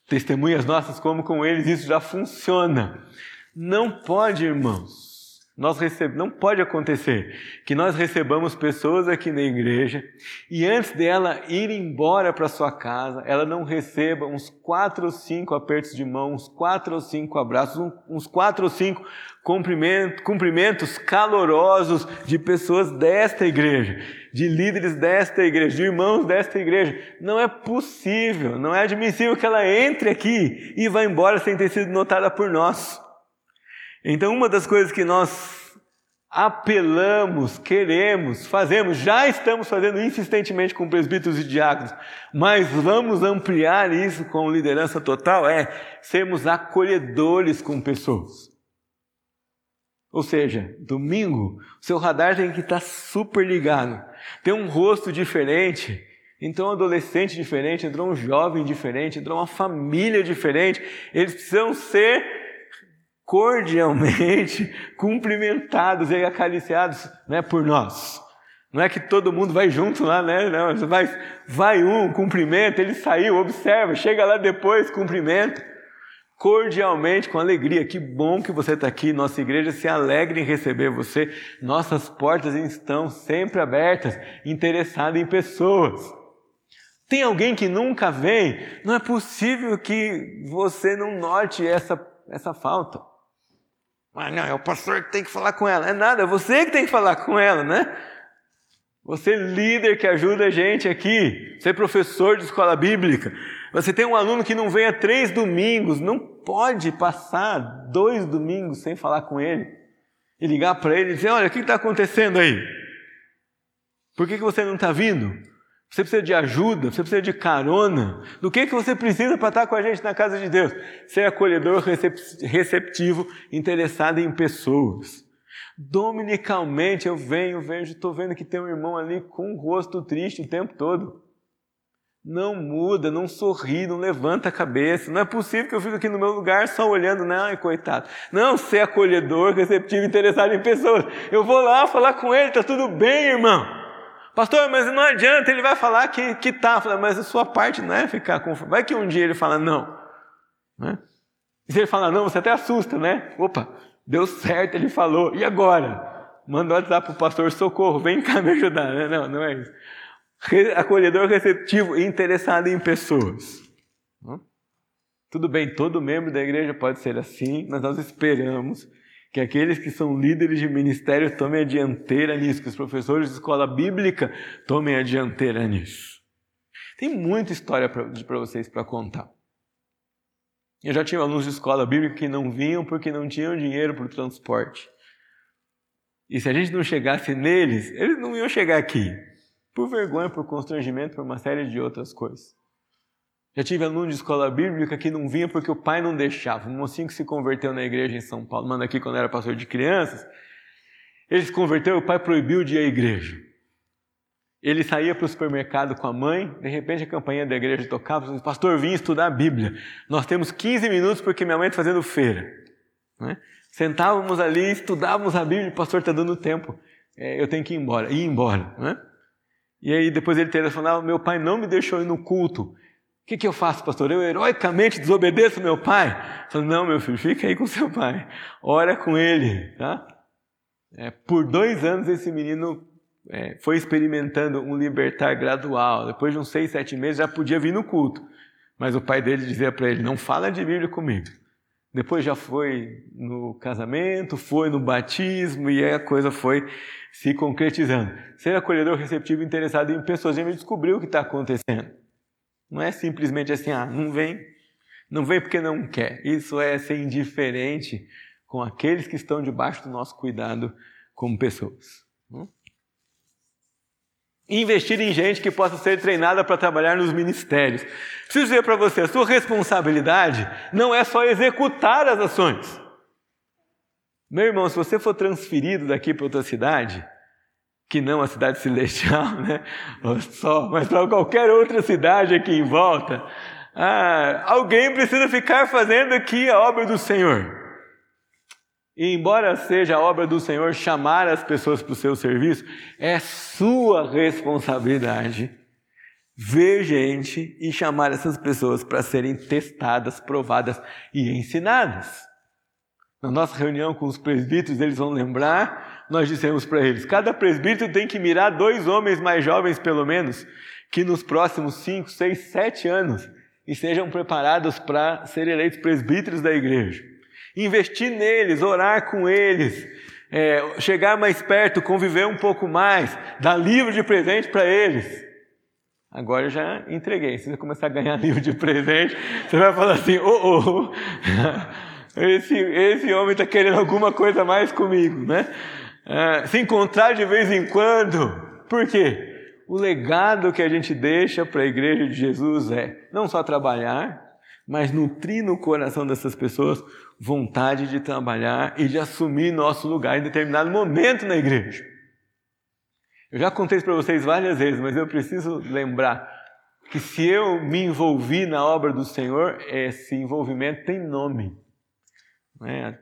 Speaker 2: testemunhas nossas, como com eles isso já funciona. Não pode, irmãos, nós receb... Não pode acontecer que nós recebamos pessoas aqui na igreja e antes dela ir embora para sua casa, ela não receba uns quatro ou cinco apertos de mão, uns quatro ou cinco abraços, uns quatro ou cinco cumprimentos, cumprimentos calorosos de pessoas desta igreja, de líderes desta igreja, de irmãos desta igreja. Não é possível, não é admissível que ela entre aqui e vá embora sem ter sido notada por nós. Então, uma das coisas que nós apelamos, queremos, fazemos, já estamos fazendo insistentemente com presbíteros e diáconos, mas vamos ampliar isso com liderança total, é sermos acolhedores com pessoas. Ou seja, domingo, seu radar tem que estar super ligado, tem um rosto diferente, entrou um adolescente diferente, entrou um jovem diferente, entrou uma família diferente, eles precisam ser cordialmente cumprimentados e acariciados né, por nós. Não é que todo mundo vai junto lá, né? Não, vai, vai um, cumprimenta, ele saiu, observa, chega lá depois, cumprimenta. Cordialmente, com alegria. Que bom que você está aqui. Nossa igreja se alegra em receber você. Nossas portas estão sempre abertas, interessada em pessoas. Tem alguém que nunca vem? Não é possível que você não note essa, essa falta. Mas não, é o pastor que tem que falar com ela. É nada, é você que tem que falar com ela, né? Você líder que ajuda a gente aqui. Você é professor de escola bíblica. Você tem um aluno que não vem há três domingos. Não pode passar dois domingos sem falar com ele. E ligar para ele e dizer: Olha, o que está acontecendo aí? Por que, que você não está vindo? Você precisa de ajuda, você precisa de carona. Do que, que você precisa para estar com a gente na casa de Deus? Ser acolhedor, receptivo, interessado em pessoas. Dominicalmente eu venho, vejo, estou vendo que tem um irmão ali com um rosto triste o tempo todo. Não muda, não sorri, não levanta a cabeça. Não é possível que eu fique aqui no meu lugar só olhando, né? Ai, coitado. Não, ser acolhedor, receptivo, interessado em pessoas. Eu vou lá falar com ele, está tudo bem, irmão. Pastor, mas não adianta, ele vai falar que, que tá. Mas a sua parte não é ficar conforme. Vai que um dia ele fala não. Né? E se ele fala não, você até assusta, né? Opa, deu certo, ele falou. E agora? Manda um WhatsApp para o pastor, socorro, vem cá me ajudar. Né? Não, não é isso. Acolhedor receptivo interessado em pessoas. Tudo bem, todo membro da igreja pode ser assim, mas nós esperamos que aqueles que são líderes de ministério tomem a dianteira nisso, que os professores de escola bíblica tomem a dianteira nisso. Tem muita história para vocês para contar. Eu já tinha alunos de escola bíblica que não vinham porque não tinham dinheiro para o transporte. E se a gente não chegasse neles, eles não iam chegar aqui. Por vergonha, por constrangimento, por uma série de outras coisas. Já tive aluno de escola bíblica que não vinha porque o pai não deixava. Um mocinho que se converteu na igreja em São Paulo, manda aqui quando era pastor de crianças. Ele se converteu o pai proibiu de ir à igreja. Ele saía para o supermercado com a mãe, de repente a campanha da igreja tocava, disse, pastor, vim estudar a Bíblia. Nós temos 15 minutos porque minha mãe está fazendo feira. Né? Sentávamos ali, estudávamos a Bíblia, o pastor está dando tempo. É, eu tenho que ir embora, ir embora. Né? E aí depois ele telefonava, meu pai não me deixou ir no culto que, que eu faço, pastor? Eu heroicamente desobedeço meu pai? Falo, não, meu filho, fica aí com seu pai. Ora com ele, tá? É, por dois anos esse menino é, foi experimentando um libertar gradual. Depois de uns seis, sete meses já podia vir no culto. Mas o pai dele dizia para ele, não fala de Bíblia comigo. Depois já foi no casamento, foi no batismo e a coisa foi se concretizando. Ser acolhedor, receptivo, interessado em pessoas. Gente descobriu o que está acontecendo. Não é simplesmente assim, ah, não vem, não vem porque não quer. Isso é ser indiferente com aqueles que estão debaixo do nosso cuidado como pessoas. Hum? Investir em gente que possa ser treinada para trabalhar nos ministérios. Preciso dizer para você, a sua responsabilidade não é só executar as ações. Meu irmão, se você for transferido daqui para outra cidade, que não a cidade celestial, né? Só, mas para qualquer outra cidade aqui em volta, ah, alguém precisa ficar fazendo aqui a obra do Senhor. E embora seja a obra do Senhor chamar as pessoas para o seu serviço, é sua responsabilidade ver gente e chamar essas pessoas para serem testadas, provadas e ensinadas. Na nossa reunião com os presbíteros, eles vão lembrar, nós dissemos para eles: cada presbítero tem que mirar dois homens mais jovens, pelo menos, que nos próximos cinco, seis, sete anos estejam preparados para ser eleitos presbíteros da igreja investir neles, orar com eles, é, chegar mais perto, conviver um pouco mais, dar livro de presente para eles. Agora eu já entreguei. Se você começar a ganhar livro de presente, você vai falar assim: oh, oh, esse, esse homem está querendo alguma coisa mais comigo, né? É, se encontrar de vez em quando. Por quê? O legado que a gente deixa para a igreja de Jesus é não só trabalhar, mas nutrir no coração dessas pessoas vontade de trabalhar e de assumir nosso lugar em determinado momento na igreja. Eu já contei isso para vocês várias vezes, mas eu preciso lembrar que se eu me envolvi na obra do Senhor, esse envolvimento tem nome. É,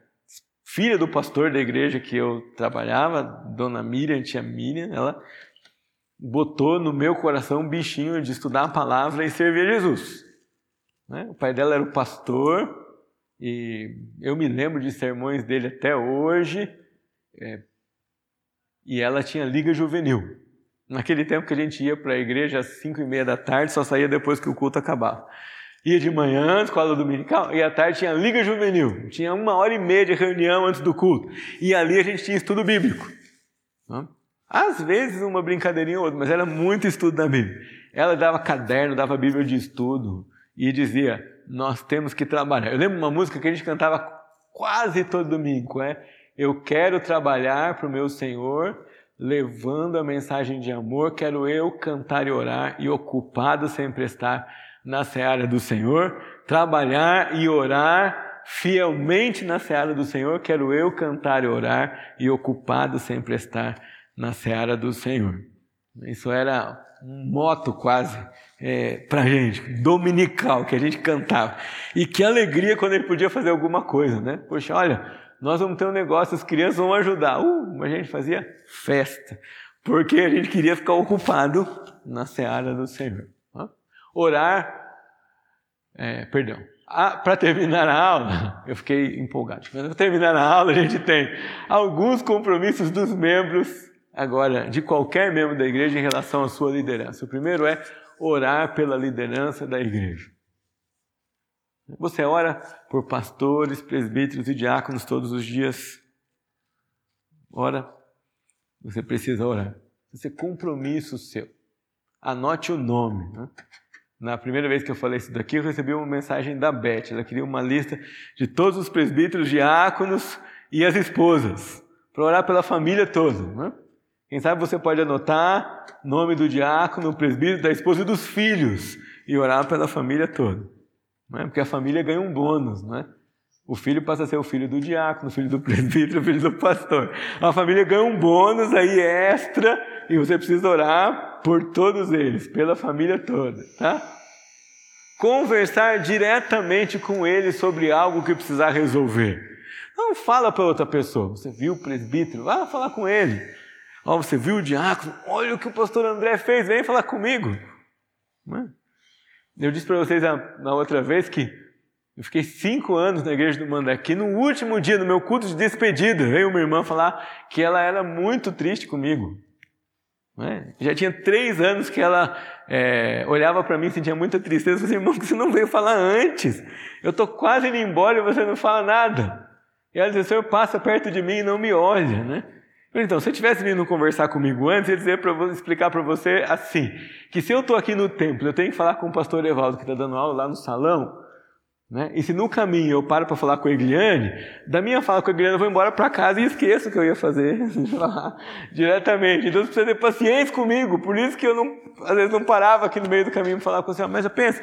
Speaker 2: filha do pastor da igreja que eu trabalhava, dona Miriam, tia Miriam, ela botou no meu coração um bichinho de estudar a palavra e servir a Jesus. Né? O pai dela era o pastor, e eu me lembro de sermões dele até hoje. É, e ela tinha liga juvenil. Naquele tempo que a gente ia para a igreja às cinco e meia da tarde, só saía depois que o culto acabava. Ia de manhã, escola dominical, e à tarde tinha liga juvenil. Tinha uma hora e meia de reunião antes do culto. E ali a gente tinha estudo bíblico. Às vezes uma brincadeirinha ou outra, mas era muito estudo da Bíblia. Ela dava caderno, dava Bíblia de estudo e dizia: nós temos que trabalhar. Eu lembro uma música que a gente cantava quase todo domingo, é Eu quero trabalhar para o meu Senhor, levando a mensagem de amor, quero eu cantar e orar e ocupado sempre estar na seara do Senhor, trabalhar e orar fielmente na seara do Senhor, quero eu cantar e orar e ocupado sempre estar na seara do Senhor. Isso era um moto quase é, para gente, dominical, que a gente cantava. E que alegria quando ele podia fazer alguma coisa, né? Poxa, olha, nós vamos ter um negócio, as crianças vão ajudar. Uh, a gente fazia festa, porque a gente queria ficar ocupado na seara do Senhor. Orar, é, perdão, para terminar a aula, eu fiquei empolgado. Para terminar a aula, a gente tem alguns compromissos dos membros, agora, de qualquer membro da igreja em relação à sua liderança. O primeiro é orar pela liderança da igreja. Você ora por pastores, presbíteros e diáconos todos os dias. Ora, você precisa orar. Esse é compromisso seu. Anote o nome. Né? Na primeira vez que eu falei isso daqui, eu recebi uma mensagem da Beth. Ela queria uma lista de todos os presbíteros, diáconos e as esposas, para orar pela família toda. Né? Quem sabe você pode anotar nome do diácono, presbítero, da esposa e dos filhos e orar pela família toda. Não é? Porque a família ganha um bônus, não é? O filho passa a ser o filho do diácono, o filho do presbítero, o filho do pastor. A família ganha um bônus aí extra e você precisa orar por todos eles, pela família toda, tá? Conversar diretamente com eles sobre algo que precisar resolver. Não fala para outra pessoa. Você viu o presbítero? Vá falar com ele. Ó, você viu o diácono? Olha o que o pastor André fez, vem falar comigo. É? Eu disse para vocês na outra vez que eu fiquei cinco anos na igreja do Mandaqui. No último dia, no meu culto de despedida, veio uma irmã falar que ela era muito triste comigo. É? Já tinha três anos que ela é, olhava para mim e sentia muita tristeza. Eu falei, irmão, que você não veio falar antes? Eu estou quase indo embora e você não fala nada. E ela disse, o senhor passa perto de mim e não me olha, né? Então, se eu tivesse vindo conversar comigo antes, eu dizer para explicar para você assim, que se eu estou aqui no templo, eu tenho que falar com o pastor Evaldo que está dando aula lá no salão, né? E se no caminho eu paro para falar com a Egliane, da minha fala com a Egliane eu vou embora para casa e esqueço o que eu ia fazer diretamente. Então você precisa ter paciência comigo, por isso que eu não, às vezes não parava aqui no meio do caminho para falar com você, mas eu penso,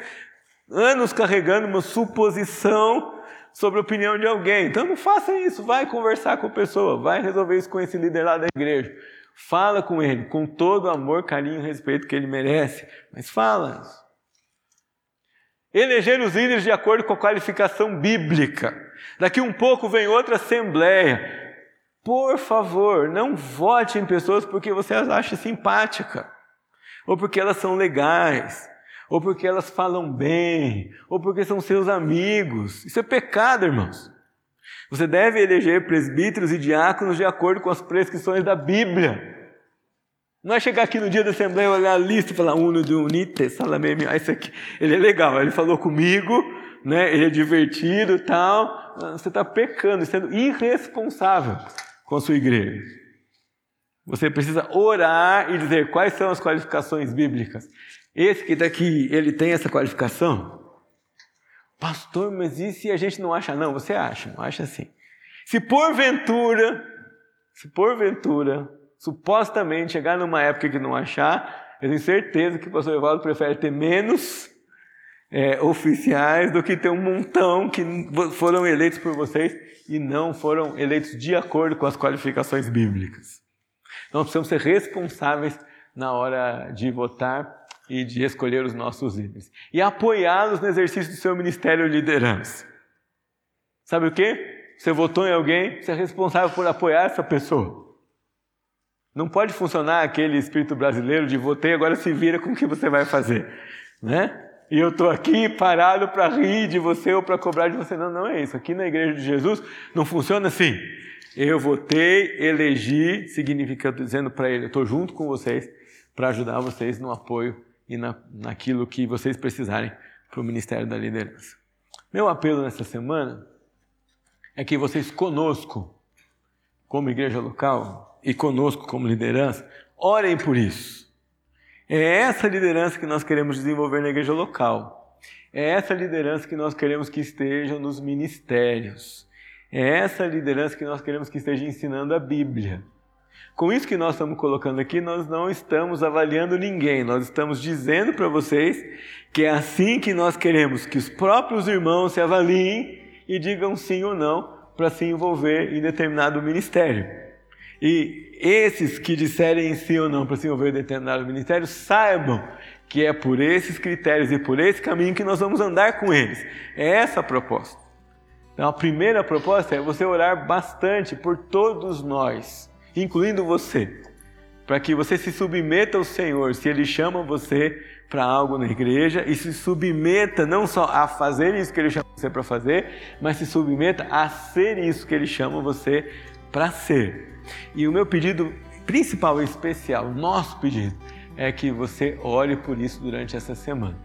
Speaker 2: anos carregando uma suposição sobre a opinião de alguém. Então não faça isso, vai conversar com a pessoa, vai resolver isso com esse líder lá da igreja. Fala com ele, com todo o amor, carinho e respeito que ele merece, mas fala. Eleger os líderes de acordo com a qualificação bíblica. Daqui um pouco vem outra assembleia. Por favor, não vote em pessoas porque você as acha simpática, ou porque elas são legais, ou porque elas falam bem, ou porque são seus amigos. Isso é pecado, irmãos. Você deve eleger presbíteros e diáconos de acordo com as prescrições da Bíblia. Não é chegar aqui no dia da Assembleia, olhar a lista e falar, uno de unite, salameme, ah, esse aqui, ele é legal, ele falou comigo, né, ele é divertido tal. Você está pecando, sendo irresponsável com a sua igreja. Você precisa orar e dizer quais são as qualificações bíblicas. Esse que está aqui, ele tem essa qualificação? Pastor, mas e se a gente não acha? Não, você acha, acha assim. Se porventura, se porventura, supostamente chegar numa época que não achar, eu tenho certeza que o pastor Evaldo prefere ter menos é, oficiais do que ter um montão que foram eleitos por vocês e não foram eleitos de acordo com as qualificações bíblicas. Então, precisamos ser responsáveis na hora de votar e de escolher os nossos líderes. E apoiá-los no exercício do seu ministério de liderança. Sabe o que? Você votou em alguém, você é responsável por apoiar essa pessoa. Não pode funcionar aquele espírito brasileiro de votei, agora se vira com o que você vai fazer. Né? E eu estou aqui parado para rir de você ou para cobrar de você. Não, não é isso. Aqui na igreja de Jesus não funciona assim. Eu votei, elegi, significa dizendo para ele, eu estou junto com vocês para ajudar vocês no apoio e na, naquilo que vocês precisarem para o Ministério da Liderança. Meu apelo nessa semana é que vocês conosco, como igreja local e conosco como liderança, orem por isso. É essa liderança que nós queremos desenvolver na igreja local. É essa liderança que nós queremos que estejam nos ministérios. É essa liderança que nós queremos que esteja ensinando a Bíblia. Com isso que nós estamos colocando aqui, nós não estamos avaliando ninguém, nós estamos dizendo para vocês que é assim que nós queremos que os próprios irmãos se avaliem e digam sim ou não para se envolver em determinado ministério. E esses que disserem sim ou não para se envolver em determinado ministério, saibam que é por esses critérios e por esse caminho que nós vamos andar com eles. É essa a proposta. Então, a primeira proposta é você orar bastante por todos nós incluindo você, para que você se submeta ao Senhor, se Ele chama você para algo na igreja, e se submeta não só a fazer isso que Ele chama você para fazer, mas se submeta a ser isso que Ele chama você para ser. E o meu pedido principal e especial, nosso pedido, é que você ore por isso durante essa semana.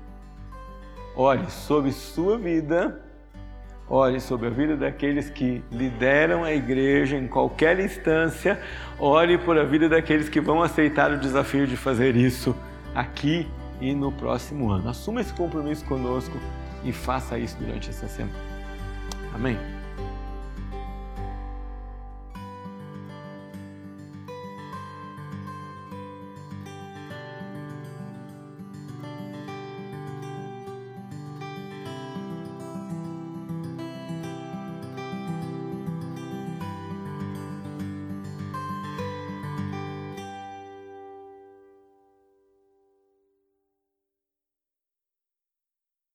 Speaker 2: Ore sobre sua vida Ore sobre a vida daqueles que lideram a igreja em qualquer instância. Ore por a vida daqueles que vão aceitar o desafio de fazer isso aqui e no próximo ano. Assuma esse compromisso conosco e faça isso durante essa semana. Amém?